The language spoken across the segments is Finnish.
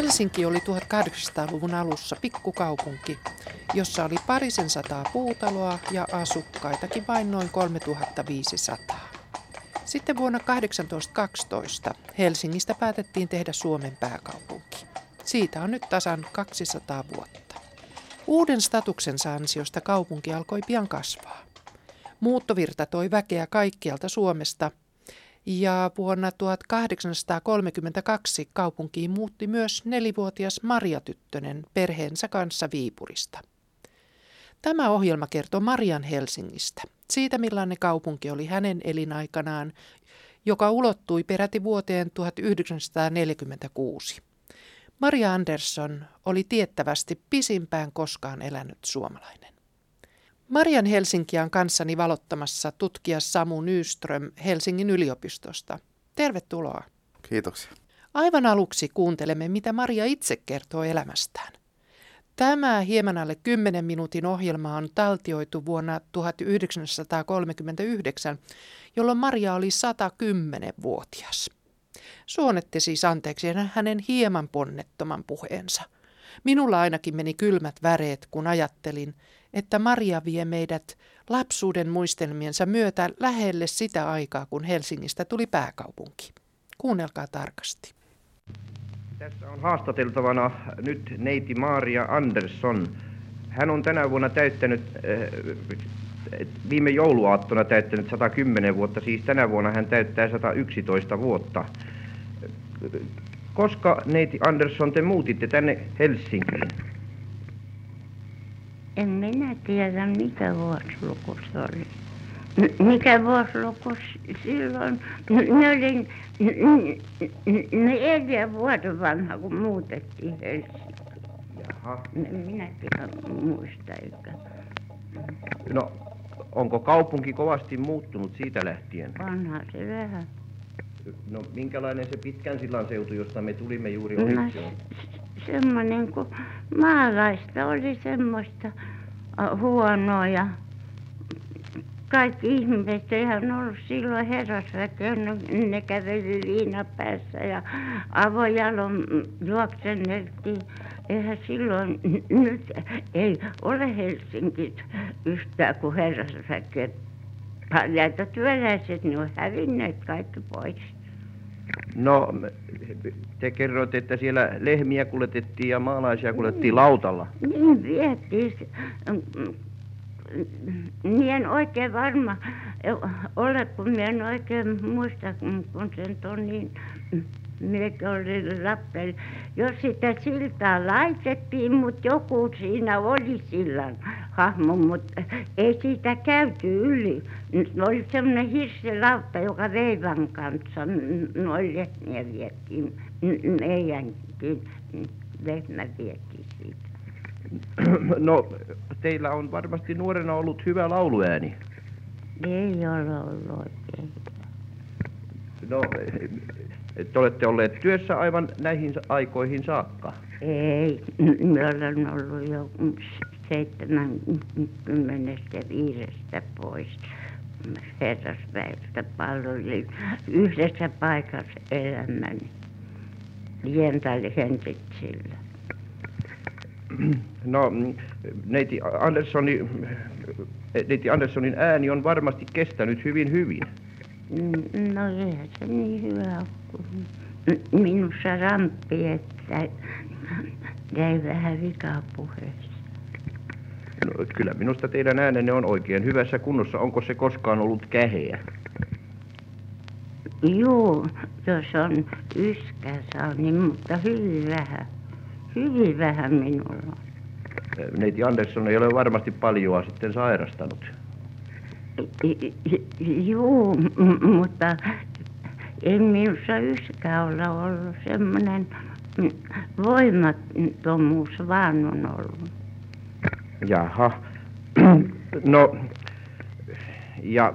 Helsinki oli 1800-luvun alussa pikkukaupunki, jossa oli parisen sataa puutaloa ja asukkaitakin vain noin 3500. Sitten vuonna 1812 Helsingistä päätettiin tehdä Suomen pääkaupunki. Siitä on nyt tasan 200 vuotta. Uuden statuksensa ansiosta kaupunki alkoi pian kasvaa. Muuttovirta toi väkeä kaikkialta Suomesta ja vuonna 1832 kaupunkiin muutti myös nelivuotias Maria Tyttönen perheensä kanssa Viipurista. Tämä ohjelma kertoo Marian Helsingistä, siitä millainen kaupunki oli hänen elinaikanaan, joka ulottui peräti vuoteen 1946. Maria Andersson oli tiettävästi pisimpään koskaan elänyt suomalainen. Marian Helsinkiä on kanssani valottamassa tutkija Samu Nyström Helsingin yliopistosta. Tervetuloa. Kiitoksia. Aivan aluksi kuuntelemme, mitä Maria itse kertoo elämästään. Tämä hieman alle 10 minuutin ohjelma on taltioitu vuonna 1939, jolloin Maria oli 110-vuotias. Suonette siis anteeksi hänen hieman ponnettoman puheensa. Minulla ainakin meni kylmät väreet, kun ajattelin, että Maria vie meidät lapsuuden muistelmiensa myötä lähelle sitä aikaa, kun Helsingistä tuli pääkaupunki. Kuunnelkaa tarkasti. Tässä on haastateltavana nyt neiti Maria Andersson. Hän on tänä vuonna täyttänyt, äh, viime jouluaattona täyttänyt 110 vuotta, siis tänä vuonna hän täyttää 111 vuotta. Koska neiti Andersson te muutitte tänne Helsinkiin? En minä tiedä, mikä vuosiluku se oli. Mikä vuosiluku silloin? Minä olin neljä vuotta vanha, kun muutettiin Helsinkiin. Jaha. En minä tiedä muista eikä. No, onko kaupunki kovasti muuttunut siitä lähtien? Vanha se vähän. No, minkälainen se pitkän sillan seutu, josta me tulimme juuri No, ohitse on? Semmoinen kuin maalaista oli semmoista huonoa ja kaikki ihmiset eihän ollut silloin herrasväkeä, ne, ne käveli liina päässä ja avojalon juoksenneltiin. Eihän silloin, nyt ei ole Helsinki yhtään kuin herrasväkeä. Paljaita työläiset, ne on hävinneet kaikki pois. No, te kerroitte, että siellä lehmiä kuljetettiin ja maalaisia kuljetettiin lautalla. Niin vietiin. se- Minä en oikein varma ole, kun minä en oikein muista, kun kun se nyt on niin, minäkin olin Lappeli. Jos sitä siltaa laitettiin, mutta joku siinä oli sillan hahmo, mutta ei siitä käyty yli. Ne oli semmoinen hirssilauta, joka veivan kanssa noin lehmiä vietiin. Meidänkin lehmä vietiin siitä. No, teillä on varmasti nuorena ollut hyvä lauluääni. Ei ole ollut oikein. No, te olette olleet työssä aivan näihin aikoihin saakka. Ei, minä olen ollut jo seitsemänkymmenestä viidestä pois herrasväestä palvelin yhdessä paikassa elämäni. Liental Henriksillä. No, neiti Anderssoni, neiti Anderssonin ääni on varmasti kestänyt hyvin hyvin. No eihän se niin hyvä ole kuin minussa ramppi, että jäi vähän vikaa puheessa. No, kyllä minusta teidän äänenne on oikein hyvässä kunnossa. Onko se koskaan ollut käheä? Juu, jos on yskäsauni, mutta hyvin vähän. Hyvin vähän minulla on. Neiti Andersson ei ole varmasti paljoa sitten sairastanut. Juu, mutta ei minussa yskä ole ollut semmoinen mm, voimattomuus vaan on ollut. Jaha. No, ja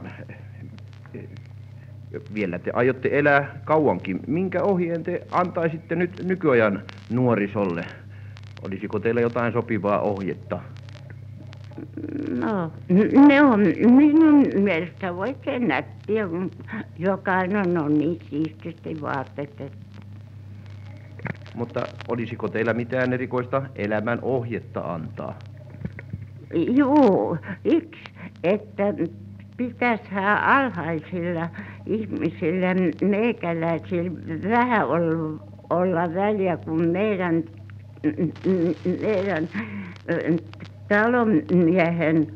vielä te aiotte elää kauankin. Minkä ohjeen te antaisitte nyt nykyajan nuorisolle? Olisiko teillä jotain sopivaa ohjetta? No, ne on minun mielestä oikein nättiä, kun jokainen on niin siististi vaatetettu. Mutta olisiko teillä mitään erikoista elämän ohjetta antaa? Joo, yksi, että pitäisi alhaisilla ihmisillä, meikäläisillä vähän olla, olla väliä, kun meidän, meidän talonmiehen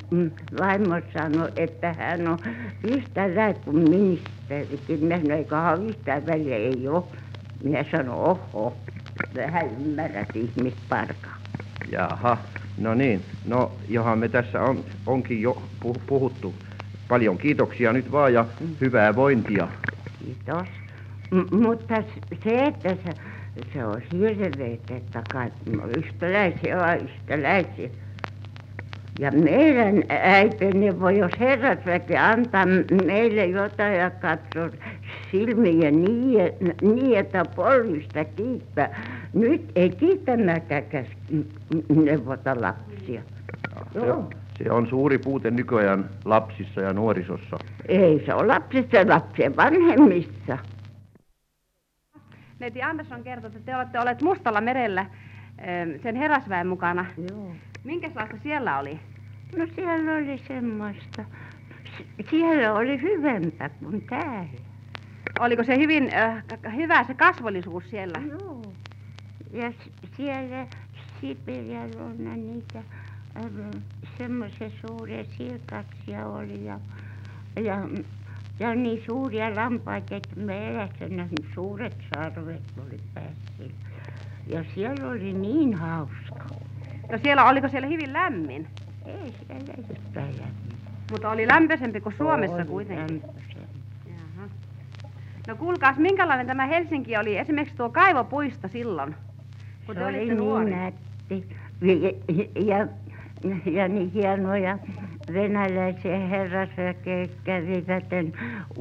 vaimo sanoi, että hän on yhtä väliä kuin ministerikin. Minä sanoin, eiköhän yhtään väliä ei ole. Minä sanoin, oho, vähän ymmärrät ihmisparkaa. Jaha, no niin. No, johan me tässä on, onkin jo puhuttu. Paljon kiitoksia nyt vaan ja hyvää vointia. Kiitos. M- mutta se, että se, se on hirveet, että kaikki no, yhtäläisiä ovat yhtäläisiä. Ja meidän äiti voi, jos herrasväki antaa meille jotain ja katsoo silmiä niin, niin että polvista kiittää. Nyt ei kiittämäkään neuvota lapsia. Se, on, se on suuri puute nykyajan lapsissa ja nuorisossa. Ei se ole lapsissa ja lapsien vanhemmissa. Neiti Andersson kertoi, että te olette olleet Mustalla merellä sen herrasväen mukana. Joo. Minkälaista siellä oli? No siellä oli semmoista. Siellä oli hyvempää kuin täällä. Oliko se hyvin äh, hyvä se kasvollisuus siellä? Joo. Ja siellä Siperialla on niitä äh, semmoisia suuria silkaksia oli ja, ja, ja niin suuria lampaita, että me elässä suuret sarvet oli päässä. Ja siellä oli niin hauska. No siellä, oliko siellä hyvin lämmin? Ei. Mutta oli lämpöisempi kuin Suomessa oli kuitenkin. lämpöisempi. Jaha. No kuulkaas, minkälainen tämä Helsinki oli, esimerkiksi tuo kaivopuisto silloin, kun Se te oli olitte niin nuori? nätti. Ja, ja, ja niin hienoja venäläisiä herrasväkeä kävivät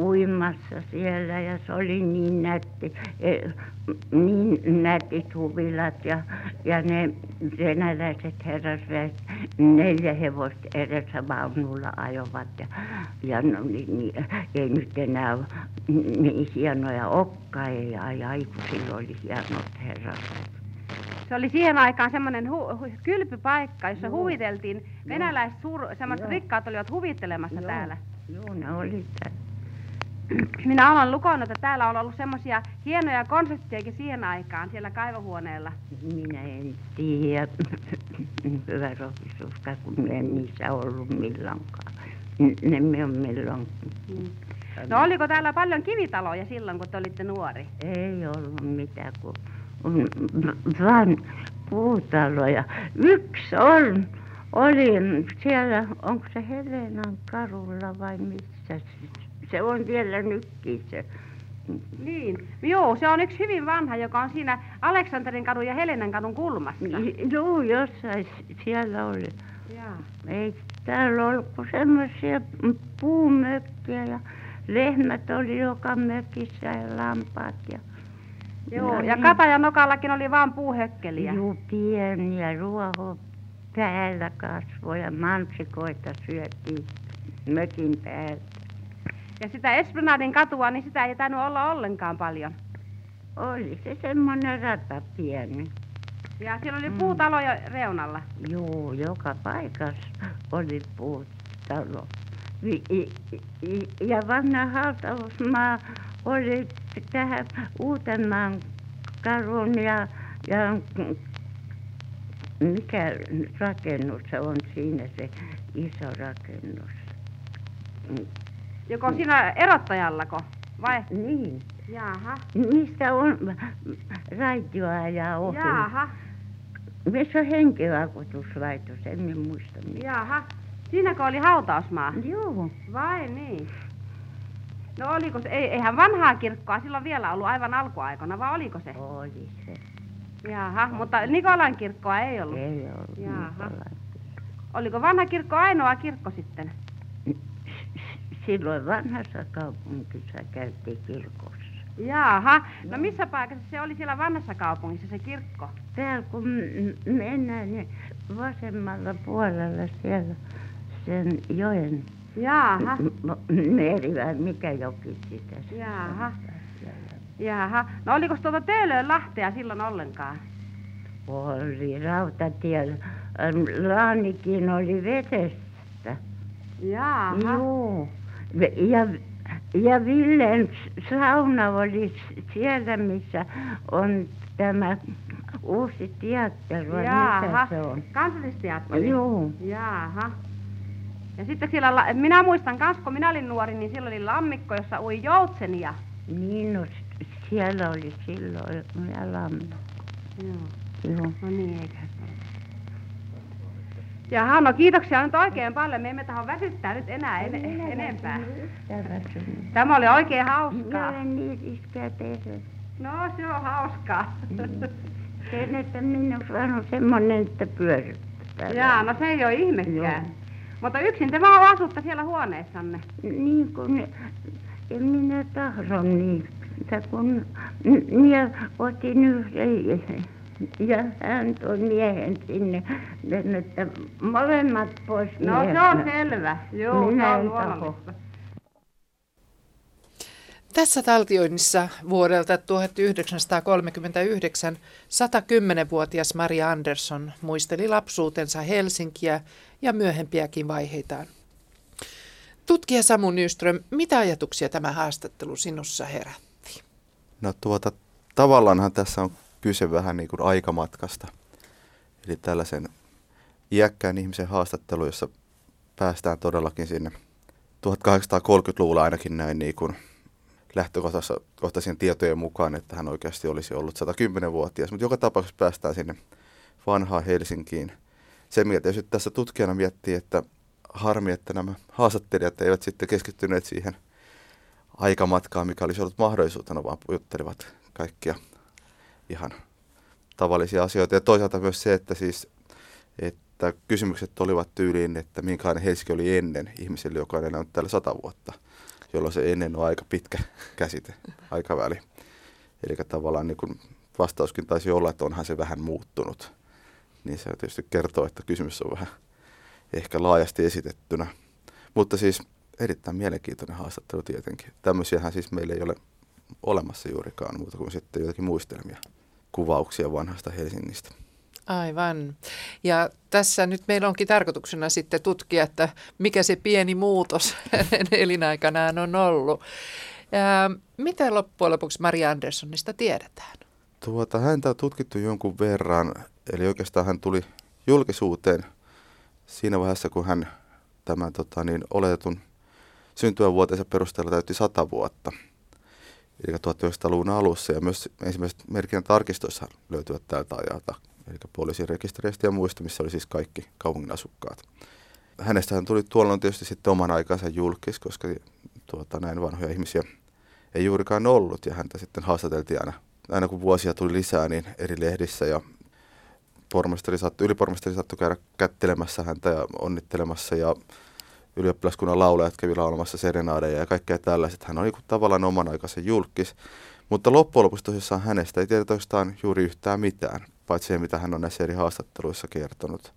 uimassa siellä ja se oli niin nätti, eh, niin nätit huvilat ja, ja ne venäläiset herrasväet neljä hevosta edessä vaunulla ajoivat ja, ja no, niin, niin, ei nyt enää niin hienoja olekaan ei ai kun silloin oli hienot herrasväet. Se oli siihen aikaan semmoinen hu- kylpypaikka, jossa Joo. huviteltiin. Venäläiset suur, semmoiset Joo. rikkaat olivat huvittelemassa Joo. täällä. Joo, ne oli. Minä olen lukonut, että täällä on ollut semmoisia hienoja konserttejakin siihen aikaan siellä kaivohuoneella. Minä en tiedä, hyvä rohkisuuska, kun minä en niissä ollut milloinkaan. Ne me on milloin. No oliko täällä paljon kivitaloja silloin, kun te olitte nuori? Ei ollut mitään kuin vaan puutaloja. Yksi on, oli siellä, onko se Helenan karulla vai missä? Se on vielä nytkin se. Niin. Joo, se on yksi hyvin vanha, joka on siinä Aleksanterin kadun ja Helenan kadun kulmassa. Joo, jossain siellä oli. Jaa. Ei täällä ollut kuin semmoisia puumökkejä ja lehmät oli joka mökissä ja lampaat ja Joo, ja. Katajanokaallakin oli vaan puuhökkeliä. juu pieniä ruoho päällä kasvoi ja mansikoita syötiin mökin päällä. Ja sitä Esplanadin katua, niin sitä ei tainnut olla ollenkaan paljon. Oli se semmoinen rata pieni. Ja siellä oli Mm. puutaloja reunalla. Joo, joka paikassa oli puutalo. Vi- i- i- Ja vanha hautausmaa oli tähän Uudenmaan karun ja, ja mikä rakennus se on siinä se iso rakennus. Joko siinä erottajallako? Vai? Niin, Jaaha. mistä on raitio ajaa ohi. Jaaha. Missä on henkivakuutuslaitos, en minä muista. mikä. Jaaha. Siinäkö oli hautausmaa? Joo. Vai niin? No oliko se, ei, eihän vanhaa kirkkoa silloin vielä ollut aivan alkuaikana, vai oliko se? Oli se. Jaha, mutta Nikolan kirkkoa ei ollut. Ei ollut Jaaha. Nikolan. Oliko vanha kirkko ainoa kirkko sitten? Silloin vanhassa kaupungissa käytiin kirkossa. Jaha, no missä paikassa se oli siellä vanhassa kaupungissa se kirkko? Täällä kun mennään niin vasemmalla puolella siellä sen joen Jaha. Meri vai mikä joki sitä Jaaha. sanotaan siellä. Jaha. No oliko tuota Töölön lahtea silloin ollenkaan? Oli rautatiellä. Laanikin oli vedestä. Jaha. Joo. Ja, ja Villen sauna oli siellä, missä on tämä uusi teatteri, vai Jaha. mikä se on? Kansallisteatteri? Joo. Jaha. Ja sitten siellä, minä muistan kans, kun minä olin nuori, niin siellä oli lammikko, jossa ui joutsenia. Niin, no siellä oli silloin ja lammi. Joo. Joo. No niin, eiköhän se ole. Jaha, no kiitoksia nyt oikein paljon. Me emme tahdo väsyttää nyt enää en, enempää. Tämä oli oikein Minä hauskaa. olen niin iskeä. No, se on hauskaa. Sen, että minussa on semmoinen, että pyörittää. Jaa, no se ei ole ihmekään. Joo. Mutta yksin te vaan asutte siellä huoneessanne. Niin kuin, en minä tahdon niin, että kun minä otin yhden ja hän toi miehen sinne, niin että molemmat pois No se on selvä. Joo, Minä se on luonnollista. Tässä taltioinnissa vuodelta 1939 110-vuotias Maria Andersson muisteli lapsuutensa Helsinkiä ja myöhempiäkin vaiheitaan. Tutkija Samu Nyström, mitä ajatuksia tämä haastattelu sinussa herätti? No tuota, tavallaanhan tässä on kyse vähän niin kuin aikamatkasta. Eli tällaisen iäkkään ihmisen haastattelu, jossa päästään todellakin sinne 1830-luvulla ainakin näin niin kuin lähtökohtaisen tietojen mukaan, että hän oikeasti olisi ollut 110-vuotias. Mutta joka tapauksessa päästään sinne vanhaan Helsinkiin. Se, mitä tietysti tässä tutkijana miettii, että harmi, että nämä haastattelijat eivät sitten keskittyneet siihen aikamatkaan, mikä olisi ollut mahdollisuutena, vaan juttelivat kaikkia ihan tavallisia asioita. Ja toisaalta myös se, että siis että kysymykset olivat tyyliin, että minkälainen Helsinki oli ennen ihmiselle, joka on elänyt täällä sata vuotta, jolloin se ennen on aika pitkä käsite, aikaväli. Eli tavallaan niin kuin vastauskin taisi olla, että onhan se vähän muuttunut. Niin se tietysti kertoo, että kysymys on vähän ehkä laajasti esitettynä. Mutta siis erittäin mielenkiintoinen haastattelu tietenkin. Tämmöisiähän siis meillä ei ole olemassa juurikaan muuta kuin sitten jotakin muistelmia, kuvauksia vanhasta Helsingistä. Aivan. Ja tässä nyt meillä onkin tarkoituksena sitten tutkia, että mikä se pieni muutos hänen elinaikanaan on ollut. Ja mitä loppujen lopuksi Maria Anderssonista tiedetään? Tuota, häntä on tutkittu jonkun verran, eli oikeastaan hän tuli julkisuuteen siinä vaiheessa, kun hän tämän tota, niin, oletetun syntymävuotensa perusteella täytti 100 vuotta. Eli 1900-luvun alussa, ja myös ensimmäiset merkinnän tarkistoissa löytyvät tältä ajalta, eli poliisin rekistereistä ja muista, missä oli siis kaikki kaupungin asukkaat. Hänestä hän tuli tuolloin tietysti sitten oman aikansa julkis, koska tuota, näin vanhoja ihmisiä ei juurikaan ollut, ja häntä sitten haastateltiin aina, aina kun vuosia tuli lisää, niin eri lehdissä, ja pormestari sattui, ylipormestari sattui käydä kättelemässä häntä ja onnittelemassa, ja ylioppilaskunnan laulajat kävi laulamassa serenaadeja ja kaikkea tällaiset. Hän oli tavallaan oman aikansa julkis, mutta loppujen lopuksi tosissaan hänestä ei tiedetä oikeastaan juuri yhtään mitään, paitsi se, mitä hän on näissä eri haastatteluissa kertonut.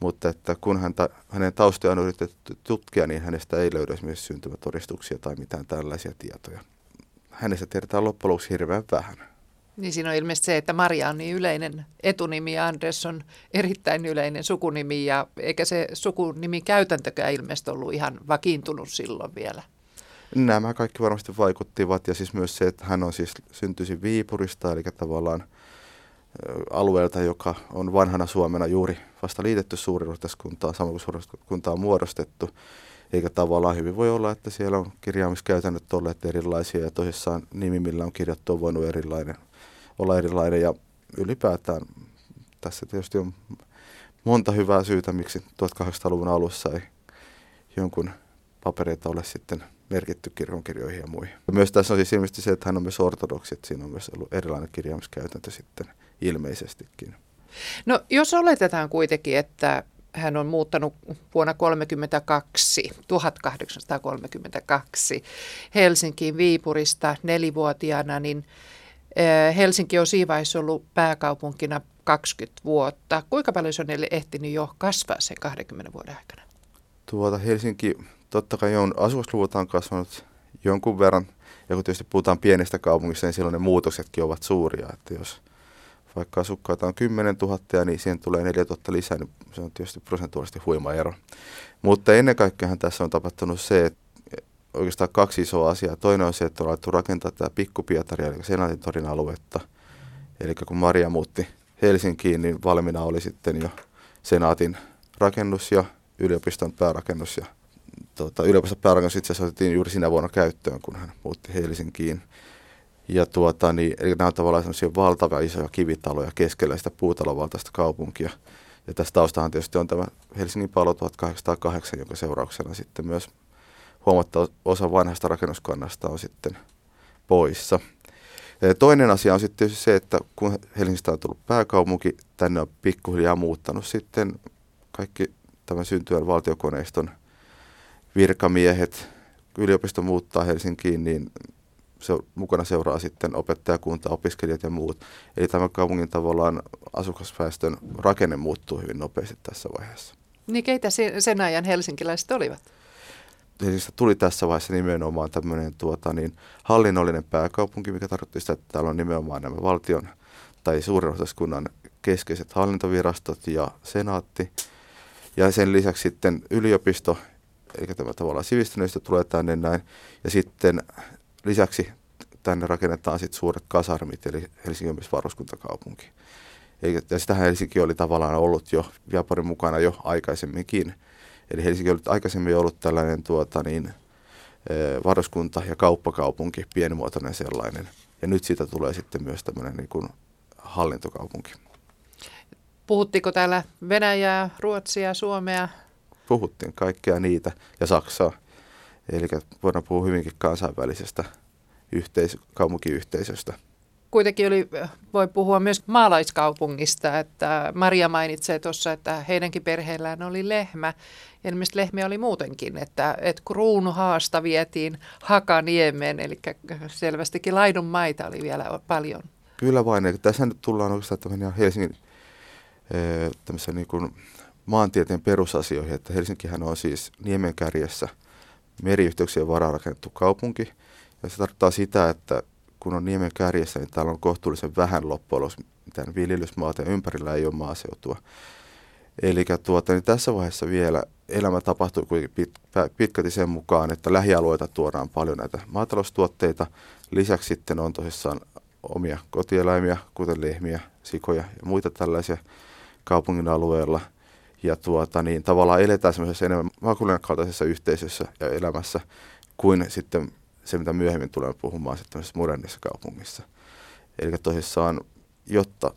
Mutta että kun häntä, hänen taustojaan on yritetty tutkia, niin hänestä ei löydy esimerkiksi syntymätodistuksia tai mitään tällaisia tietoja. Hänestä tiedetään loppujen lopuksi hirveän vähän. Niin siinä on ilmeisesti se, että Maria on niin yleinen etunimi ja Andersson erittäin yleinen sukunimi ja eikä se sukunimi käytäntökään ilmeisesti ollut ihan vakiintunut silloin vielä. Nämä kaikki varmasti vaikuttivat ja siis myös se, että hän on siis syntyisin Viipurista, eli tavallaan alueelta, joka on vanhana Suomena juuri vasta liitetty suuriruhtaskuntaan, samoin kuin suuriruhtaskunta on muodostettu. Eikä tavallaan hyvin voi olla, että siellä on kirjaamiskäytännöt olleet erilaisia ja tosissaan nimi, millä on kirjattu, on voinut erilainen, olla erilainen. Ja ylipäätään tässä tietysti on monta hyvää syytä, miksi 1800-luvun alussa ei jonkun papereita ole sitten merkitty kirkonkirjoihin ja muihin. Myös tässä on siis ilmeisesti se, että hän on myös ortodoksi, että siinä on myös ollut erilainen kirjaamiskäytäntö sitten ilmeisestikin. No jos oletetaan kuitenkin, että hän on muuttanut vuonna 1932, 1832 Helsinkiin Viipurista nelivuotiaana, niin Helsinki on siinä vaiheessa ollut pääkaupunkina 20 vuotta. Kuinka paljon se on ehtinyt jo kasvaa sen 20 vuoden aikana? Tuota Helsinki totta kai on asukasluvultaan kasvanut jonkun verran. Ja kun tietysti puhutaan pienestä kaupungista, niin silloin ne muutoksetkin ovat suuria. Että jos vaikka asukkaita on 10 000 niin siihen tulee 4 000 lisää, niin se on tietysti prosentuaalisesti huima ero. Mutta ennen kaikkea tässä on tapahtunut se, että oikeastaan kaksi isoa asiaa. Toinen on se, että on alettu rakentaa tämä Pikkupietari, eli Senaatin torin aluetta. Eli kun Maria muutti Helsinkiin, niin valmiina oli sitten jo Senaatin rakennus ja yliopiston päärakennus. Ja tuota, yliopiston päärakennus itse asiassa otettiin juuri sinä vuonna käyttöön, kun hän muutti Helsinkiin. Ja tuota, niin, eli nämä on tavallaan valtavia isoja kivitaloja keskellä sitä puutalovaltaista kaupunkia. Ja tästä taustahan tietysti on tämä Helsingin palo 1808, jonka seurauksena sitten myös huomattava osa vanhasta rakennuskannasta on sitten poissa. Toinen asia on sitten se, että kun Helsingistä on tullut pääkaupunki, tänne on pikkuhiljaa muuttanut sitten kaikki tämän syntyvän valtiokoneiston virkamiehet. Yliopisto muuttaa Helsinkiin, niin se mukana seuraa sitten opettajakunta, opiskelijat ja muut. Eli tämän kaupungin tavallaan asukasväestön rakenne muuttuu hyvin nopeasti tässä vaiheessa. Niin keitä sen ajan helsinkiläiset olivat? Helsingistä tuli tässä vaiheessa nimenomaan tämmöinen tuota, niin, hallinnollinen pääkaupunki, mikä tarkoitti sitä, että täällä on nimenomaan nämä valtion tai suuren keskeiset hallintovirastot ja senaatti. Ja sen lisäksi sitten yliopisto, eli tämä tavallaan sivistyneistö tulee tänne näin. Ja sitten lisäksi tänne rakennetaan sitten suuret kasarmit, eli Helsingin on myös varuskuntakaupunki. Ja sitähän Helsinki oli tavallaan ollut jo Japanin mukana jo aikaisemminkin. Eli Helsinki oli aikaisemmin ollut tällainen tuota, niin, varuskunta- ja kauppakaupunki, pienimuotoinen sellainen. Ja nyt siitä tulee sitten myös tämmöinen niin kuin hallintokaupunki. Puhuttiinko täällä Venäjää, Ruotsia, Suomea? Puhuttiin kaikkea niitä ja Saksaa. Eli voidaan puhua hyvinkin kansainvälisestä yhteis- kaupunkiyhteisöstä. Kuitenkin oli, voi puhua myös maalaiskaupungista, että Maria mainitsee tuossa, että heidänkin perheellään oli lehmä. Ilmeisesti lehmiä oli muutenkin, että, että kruunuhaasta vietiin Hakaniemen, eli selvästikin laidun maita oli vielä paljon. Kyllä vain, eli tässä nyt tullaan oikeastaan Helsingin niin kuin maantieteen perusasioihin, että Helsinkihän on siis niemen kärjessä meriyhteyksien varaan rakennettu kaupunki, ja se tarkoittaa sitä, että kun on niemen kärjessä, niin täällä on kohtuullisen vähän loppujen mitään viljelysmaata ja ympärillä ei ole maaseutua. Eli tuota, niin tässä vaiheessa vielä elämä tapahtuu pit, pitkälti sen mukaan, että lähialueita tuodaan paljon näitä maataloustuotteita. Lisäksi sitten on tosissaan omia kotieläimiä, kuten lehmiä, sikoja ja muita tällaisia kaupungin alueella. Ja tuota, niin tavallaan eletään semmoisessa enemmän maakunnan kaltaisessa yhteisössä ja elämässä kuin sitten se, mitä myöhemmin tulemme puhumaan sitten modernissa kaupungissa. Eli tosissaan, jotta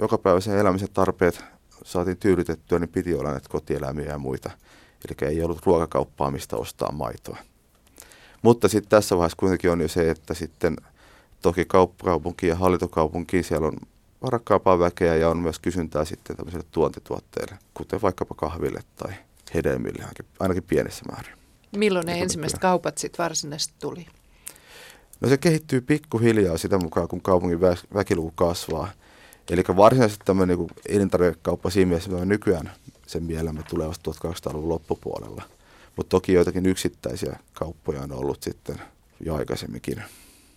jokapäiväisen elämisen tarpeet saatiin tyydytettyä, niin piti olla näitä kotieläimiä ja muita. Eli ei ollut ruokakauppaa, mistä ostaa maitoa. Mutta sitten tässä vaiheessa kuitenkin on jo se, että sitten toki kauppakaupunki ja hallintokaupunki, siellä on varakkaampaa väkeä ja on myös kysyntää sitten tämmöisille tuontituotteille, kuten vaikkapa kahville tai hedelmille, ainakin pienessä määrin. Milloin ne ensimmäiset kaupat sitten varsinaisesti tuli? No se kehittyy pikkuhiljaa sitä mukaan, kun kaupungin vä- väkiluku kasvaa. Eli varsinaisesti tämmöinen niin elintarvikekauppa siinä mielessä nykyään sen mielemme tulee vasta 1200-luvun loppupuolella. Mutta toki joitakin yksittäisiä kauppoja on ollut sitten jo aikaisemminkin.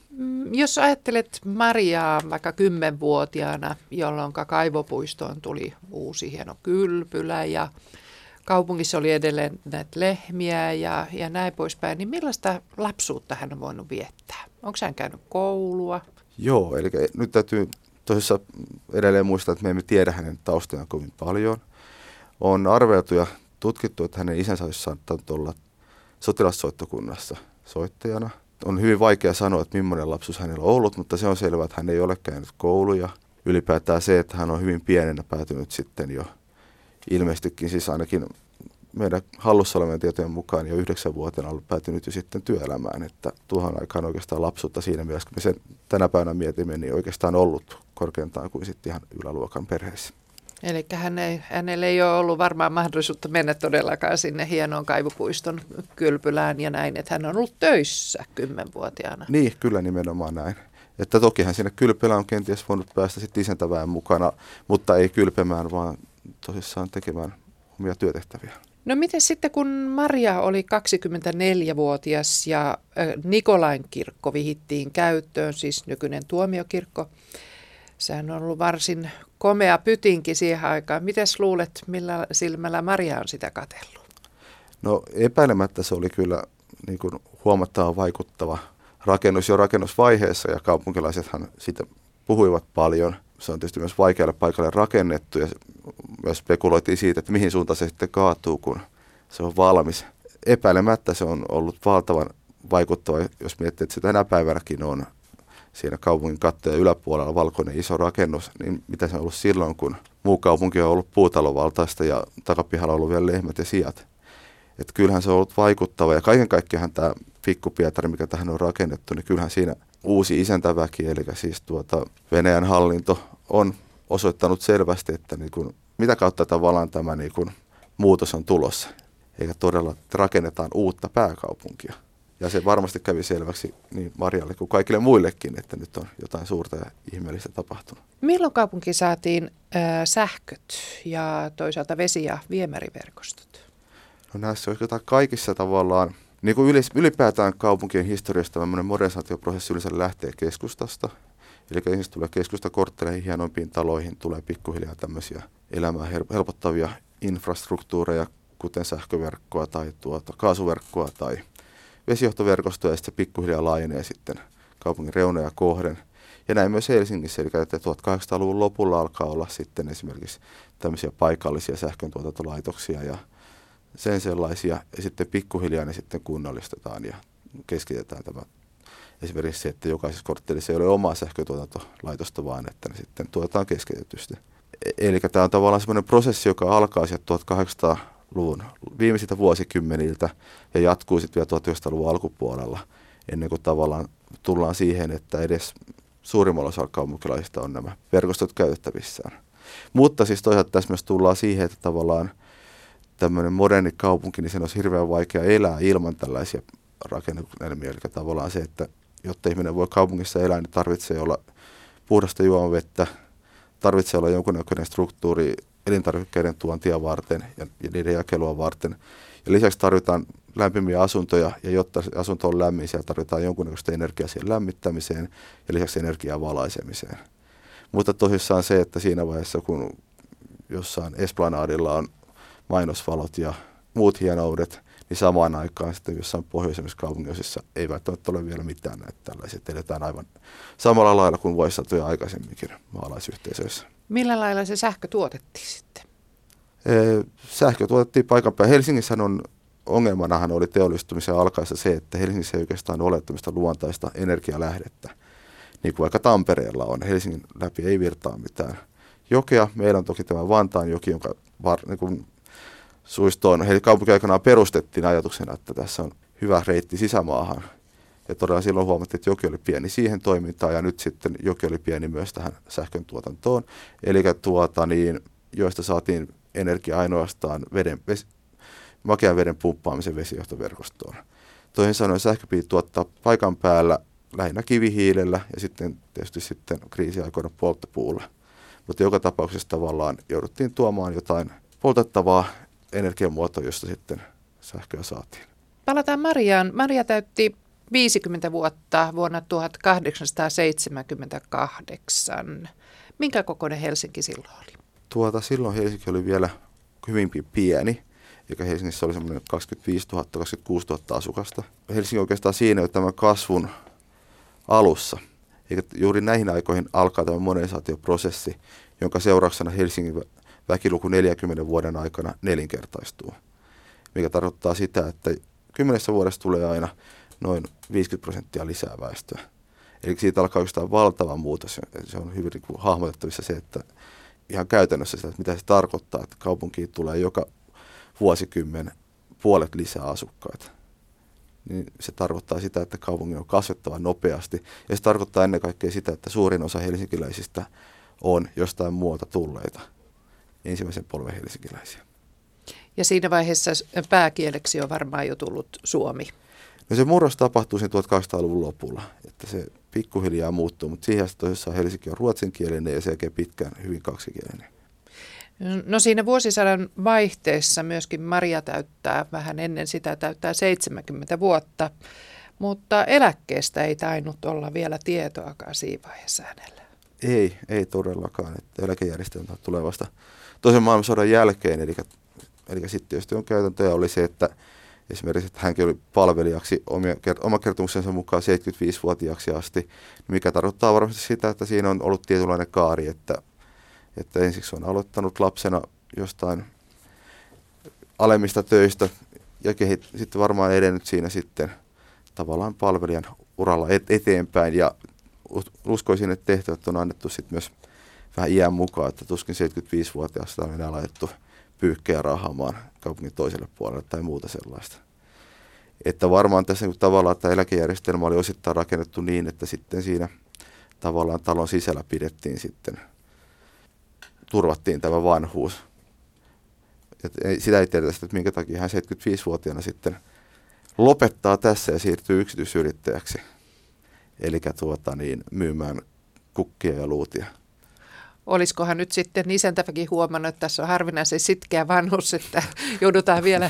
Mm, jos ajattelet Mariaa vaikka kymmenvuotiaana, jolloin kaivopuistoon tuli uusi hieno kylpylä ja kaupungissa oli edelleen näitä lehmiä ja, ja näin poispäin, niin millaista lapsuutta hän on voinut viettää? Onko hän käynyt koulua? Joo, eli nyt täytyy tosissaan edelleen muistaa, että me emme tiedä hänen taustojaan kovin paljon. On arveltu ja tutkittu, että hänen isänsä olisi saattanut olla sotilassoittokunnassa soittajana. On hyvin vaikea sanoa, että millainen lapsuus hänellä on ollut, mutta se on selvää, että hän ei ole käynyt kouluja. Ylipäätään se, että hän on hyvin pienenä päätynyt sitten jo ilmeisestikin siis ainakin meidän hallussa olevien tietojen mukaan jo yhdeksän vuotena ollut päätynyt jo sitten työelämään, että tuohon aikaan oikeastaan lapsuutta siinä mielessä, kun me sen tänä päivänä mietimme, niin oikeastaan ollut korkeintaan kuin sitten ihan yläluokan perheessä. Eli hän ei, hänellä ei ole ollut varmaan mahdollisuutta mennä todellakaan sinne hienoon kaivopuiston kylpylään ja näin, että hän on ollut töissä kymmenvuotiaana. Niin, kyllä nimenomaan näin. Että tokihan sinne kylpylään on kenties voinut päästä sitten isäntävään mukana, mutta ei kylpemään, vaan tosissaan tekemään omia työtehtäviä. No miten sitten kun Maria oli 24-vuotias ja Nikolain kirkko vihittiin käyttöön, siis nykyinen tuomiokirkko, sehän on ollut varsin komea pytinki siihen aikaan. Mites luulet, millä silmällä Maria on sitä katellut? No epäilemättä se oli kyllä niin kuin huomattava vaikuttava rakennus jo rakennusvaiheessa ja kaupunkilaisethan siitä puhuivat paljon. Se on tietysti myös vaikealle paikalle rakennettu ja myös spekuloitiin siitä, että mihin suuntaan se sitten kaatuu, kun se on valmis. Epäilemättä se on ollut valtavan vaikuttava, jos miettii, että se tänä päivänäkin on siinä kaupungin katteen yläpuolella valkoinen iso rakennus, niin mitä se on ollut silloin, kun muu kaupunki on ollut puutalovaltaista ja takapihalla on ollut vielä lehmät ja sijat. Että kyllähän se on ollut vaikuttava ja kaiken kaikkiaan tämä pikkupietari, mikä tähän on rakennettu, niin kyllähän siinä uusi isäntäväki, eli siis tuota Venäjän hallinto on osoittanut selvästi, että niin kuin, mitä kautta tavallaan tämä niin kuin, muutos on tulossa. Eikä todella, että rakennetaan uutta pääkaupunkia. Ja se varmasti kävi selväksi niin Marjalle kuin kaikille muillekin, että nyt on jotain suurta ja ihmeellistä tapahtunut. Milloin kaupunki saatiin äh, sähköt ja toisaalta vesi- ja viemäriverkostot? No näissä olisi kaikissa tavallaan, niin kuin ylipäätään kaupunkien historiasta tämmöinen modernisaatioprosessi yleensä lähtee keskustasta. Eli ensin tulee keskustakortteleihin, hienoimpiin taloihin, tulee pikkuhiljaa tämmöisiä elämää helpottavia infrastruktuureja, kuten sähköverkkoa tai tuota, kaasuverkkoa tai vesijohtoverkostoja, ja sitten se pikkuhiljaa laajenee sitten kaupungin reunoja kohden. Ja näin myös Helsingissä, eli että 1800-luvun lopulla alkaa olla sitten esimerkiksi tämmöisiä paikallisia sähköntuotantolaitoksia ja sen sellaisia, ja sitten pikkuhiljaa ne sitten kunnallistetaan ja keskitetään tämä esimerkiksi se, että jokaisessa korttelissa ei ole omaa sähkötuotantolaitosta, vaan että ne sitten tuotetaan keskitetysti. Eli tämä on tavallaan semmoinen prosessi, joka alkaa sieltä 1800-luvun viimeisiltä vuosikymmeniltä ja jatkuu sitten vielä 1900-luvun alkupuolella, ennen kuin tavallaan tullaan siihen, että edes suurimmalla osalla kaupunkilaisista on nämä verkostot käytettävissään. Mutta siis toisaalta tässä myös tullaan siihen, että tavallaan tämmöinen moderni kaupunki, niin sen olisi hirveän vaikea elää ilman tällaisia rakennelmia. Eli tavallaan se, että jotta ihminen voi kaupungissa elää, niin tarvitsee olla puhdasta juomavettä, tarvitsee olla jonkunnäköinen struktuuri elintarvikkeiden tuontia varten ja, ja niiden jakelua varten. Ja lisäksi tarvitaan lämpimiä asuntoja, ja jotta asunto on lämmin, siellä tarvitaan jonkunnäköistä energiaa siihen lämmittämiseen ja lisäksi energiaa valaisemiseen. Mutta tosissaan se, että siinä vaiheessa, kun jossain Esplanadilla on mainosvalot ja muut hienoudet, niin samaan aikaan sitten jossain pohjoisemmissa kaupunginosissa ei välttämättä ole vielä mitään näitä tällaisia. Eletään aivan samalla lailla kuin voisi sattua aikaisemminkin maalaisyhteisöissä. Millä lailla se sähkö tuotettiin sitten? Sähkö tuotettiin paikan päällä. Helsingissä on ongelmanahan oli teollistumisen alkaessa se, että Helsingissä ei oikeastaan ole tämmöistä luontaista energialähdettä. Niin kuin vaikka Tampereella on. Helsingin läpi ei virtaa mitään jokea. Meillä on toki tämä Vantaan joki, jonka var, niin kuin suistoon. Eli kaupunki aikanaan perustettiin ajatuksena, että tässä on hyvä reitti sisämaahan. Ja todella silloin huomattiin, että joki oli pieni siihen toimintaan ja nyt sitten joki oli pieni myös tähän sähkön tuotantoon. Eli tuota, niin, joista saatiin energia ainoastaan veden, ves, makean veden pumppaamisen vesijohtoverkostoon. Toisin sanoen sähkö piti tuottaa paikan päällä lähinnä kivihiilellä ja sitten tietysti sitten kriisiaikoina polttopuulla. Mutta joka tapauksessa tavallaan jouduttiin tuomaan jotain poltettavaa energiamuoto, josta sitten sähköä saatiin. Palataan Mariaan. Maria täytti 50 vuotta vuonna 1878. Minkä kokoinen Helsinki silloin oli? Tuota, silloin Helsinki oli vielä hyvin pieni, eikä Helsingissä oli semmoinen 25 000, 26 000 asukasta. Helsinki oikeastaan siinä on tämän kasvun alussa. Eikä juuri näihin aikoihin alkaa tämä monenisaatioprosessi, jonka seurauksena Helsingin väkiluku 40 vuoden aikana nelinkertaistuu, mikä tarkoittaa sitä, että kymmenessä vuodessa tulee aina noin 50 prosenttia lisää väestöä. Eli siitä alkaa oikeastaan valtava muutos. Se on hyvin niin kuin hahmotettavissa se, että ihan käytännössä sitä, että mitä se tarkoittaa, että kaupunkiin tulee joka vuosikymmen puolet lisää asukkaita. Niin se tarkoittaa sitä, että kaupungin on kasvettava nopeasti. Ja se tarkoittaa ennen kaikkea sitä, että suurin osa helsinkiläisistä on jostain muualta tulleita ensimmäisen polven helsinkiläisiä. Ja siinä vaiheessa pääkieleksi on varmaan jo tullut suomi. No se murros tapahtuu siinä 1800-luvun lopulla, että se pikkuhiljaa muuttuu, mutta siihen asti tosissaan Helsinki on ruotsinkielinen ja selkeä pitkään hyvin kaksikielinen. No siinä vuosisadan vaihteessa myöskin Maria täyttää, vähän ennen sitä täyttää 70 vuotta, mutta eläkkeestä ei tainnut olla vielä tietoakaan siinä vaiheessa hänellä. Ei, ei todellakaan. Että eläkejärjestelmä tulee vasta toisen maailmansodan jälkeen, eli, eli sitten tietysti on käytäntöjä oli se, että esimerkiksi, että hänkin oli palvelijaksi omia, oma kertomuksensa mukaan 75-vuotiaaksi asti, mikä tarkoittaa varmasti sitä, että siinä on ollut tietynlainen kaari, että, että ensiksi on aloittanut lapsena jostain alemmista töistä ja kehit, sitten varmaan edennyt siinä sitten tavallaan palvelijan uralla et, eteenpäin. Ja uskoisin, että tehtävät on annettu sitten myös vähän iän mukaan, että tuskin 75-vuotiaasta on enää laitettu pyykkejä rahamaan kaupungin toiselle puolelle tai muuta sellaista. Että varmaan tässä niin tavallaan tämä eläkejärjestelmä oli osittain rakennettu niin, että sitten siinä tavallaan talon sisällä pidettiin sitten, turvattiin tämä vanhuus. Et ei, sitä ei tiedetä että minkä takia hän 75-vuotiaana sitten lopettaa tässä ja siirtyy yksityisyrittäjäksi. Eli tuota, niin, myymään kukkia ja luutia olisikohan nyt sitten isäntäväkin huomannut, että tässä on harvinaisen sitkeä vanhus, että joudutaan vielä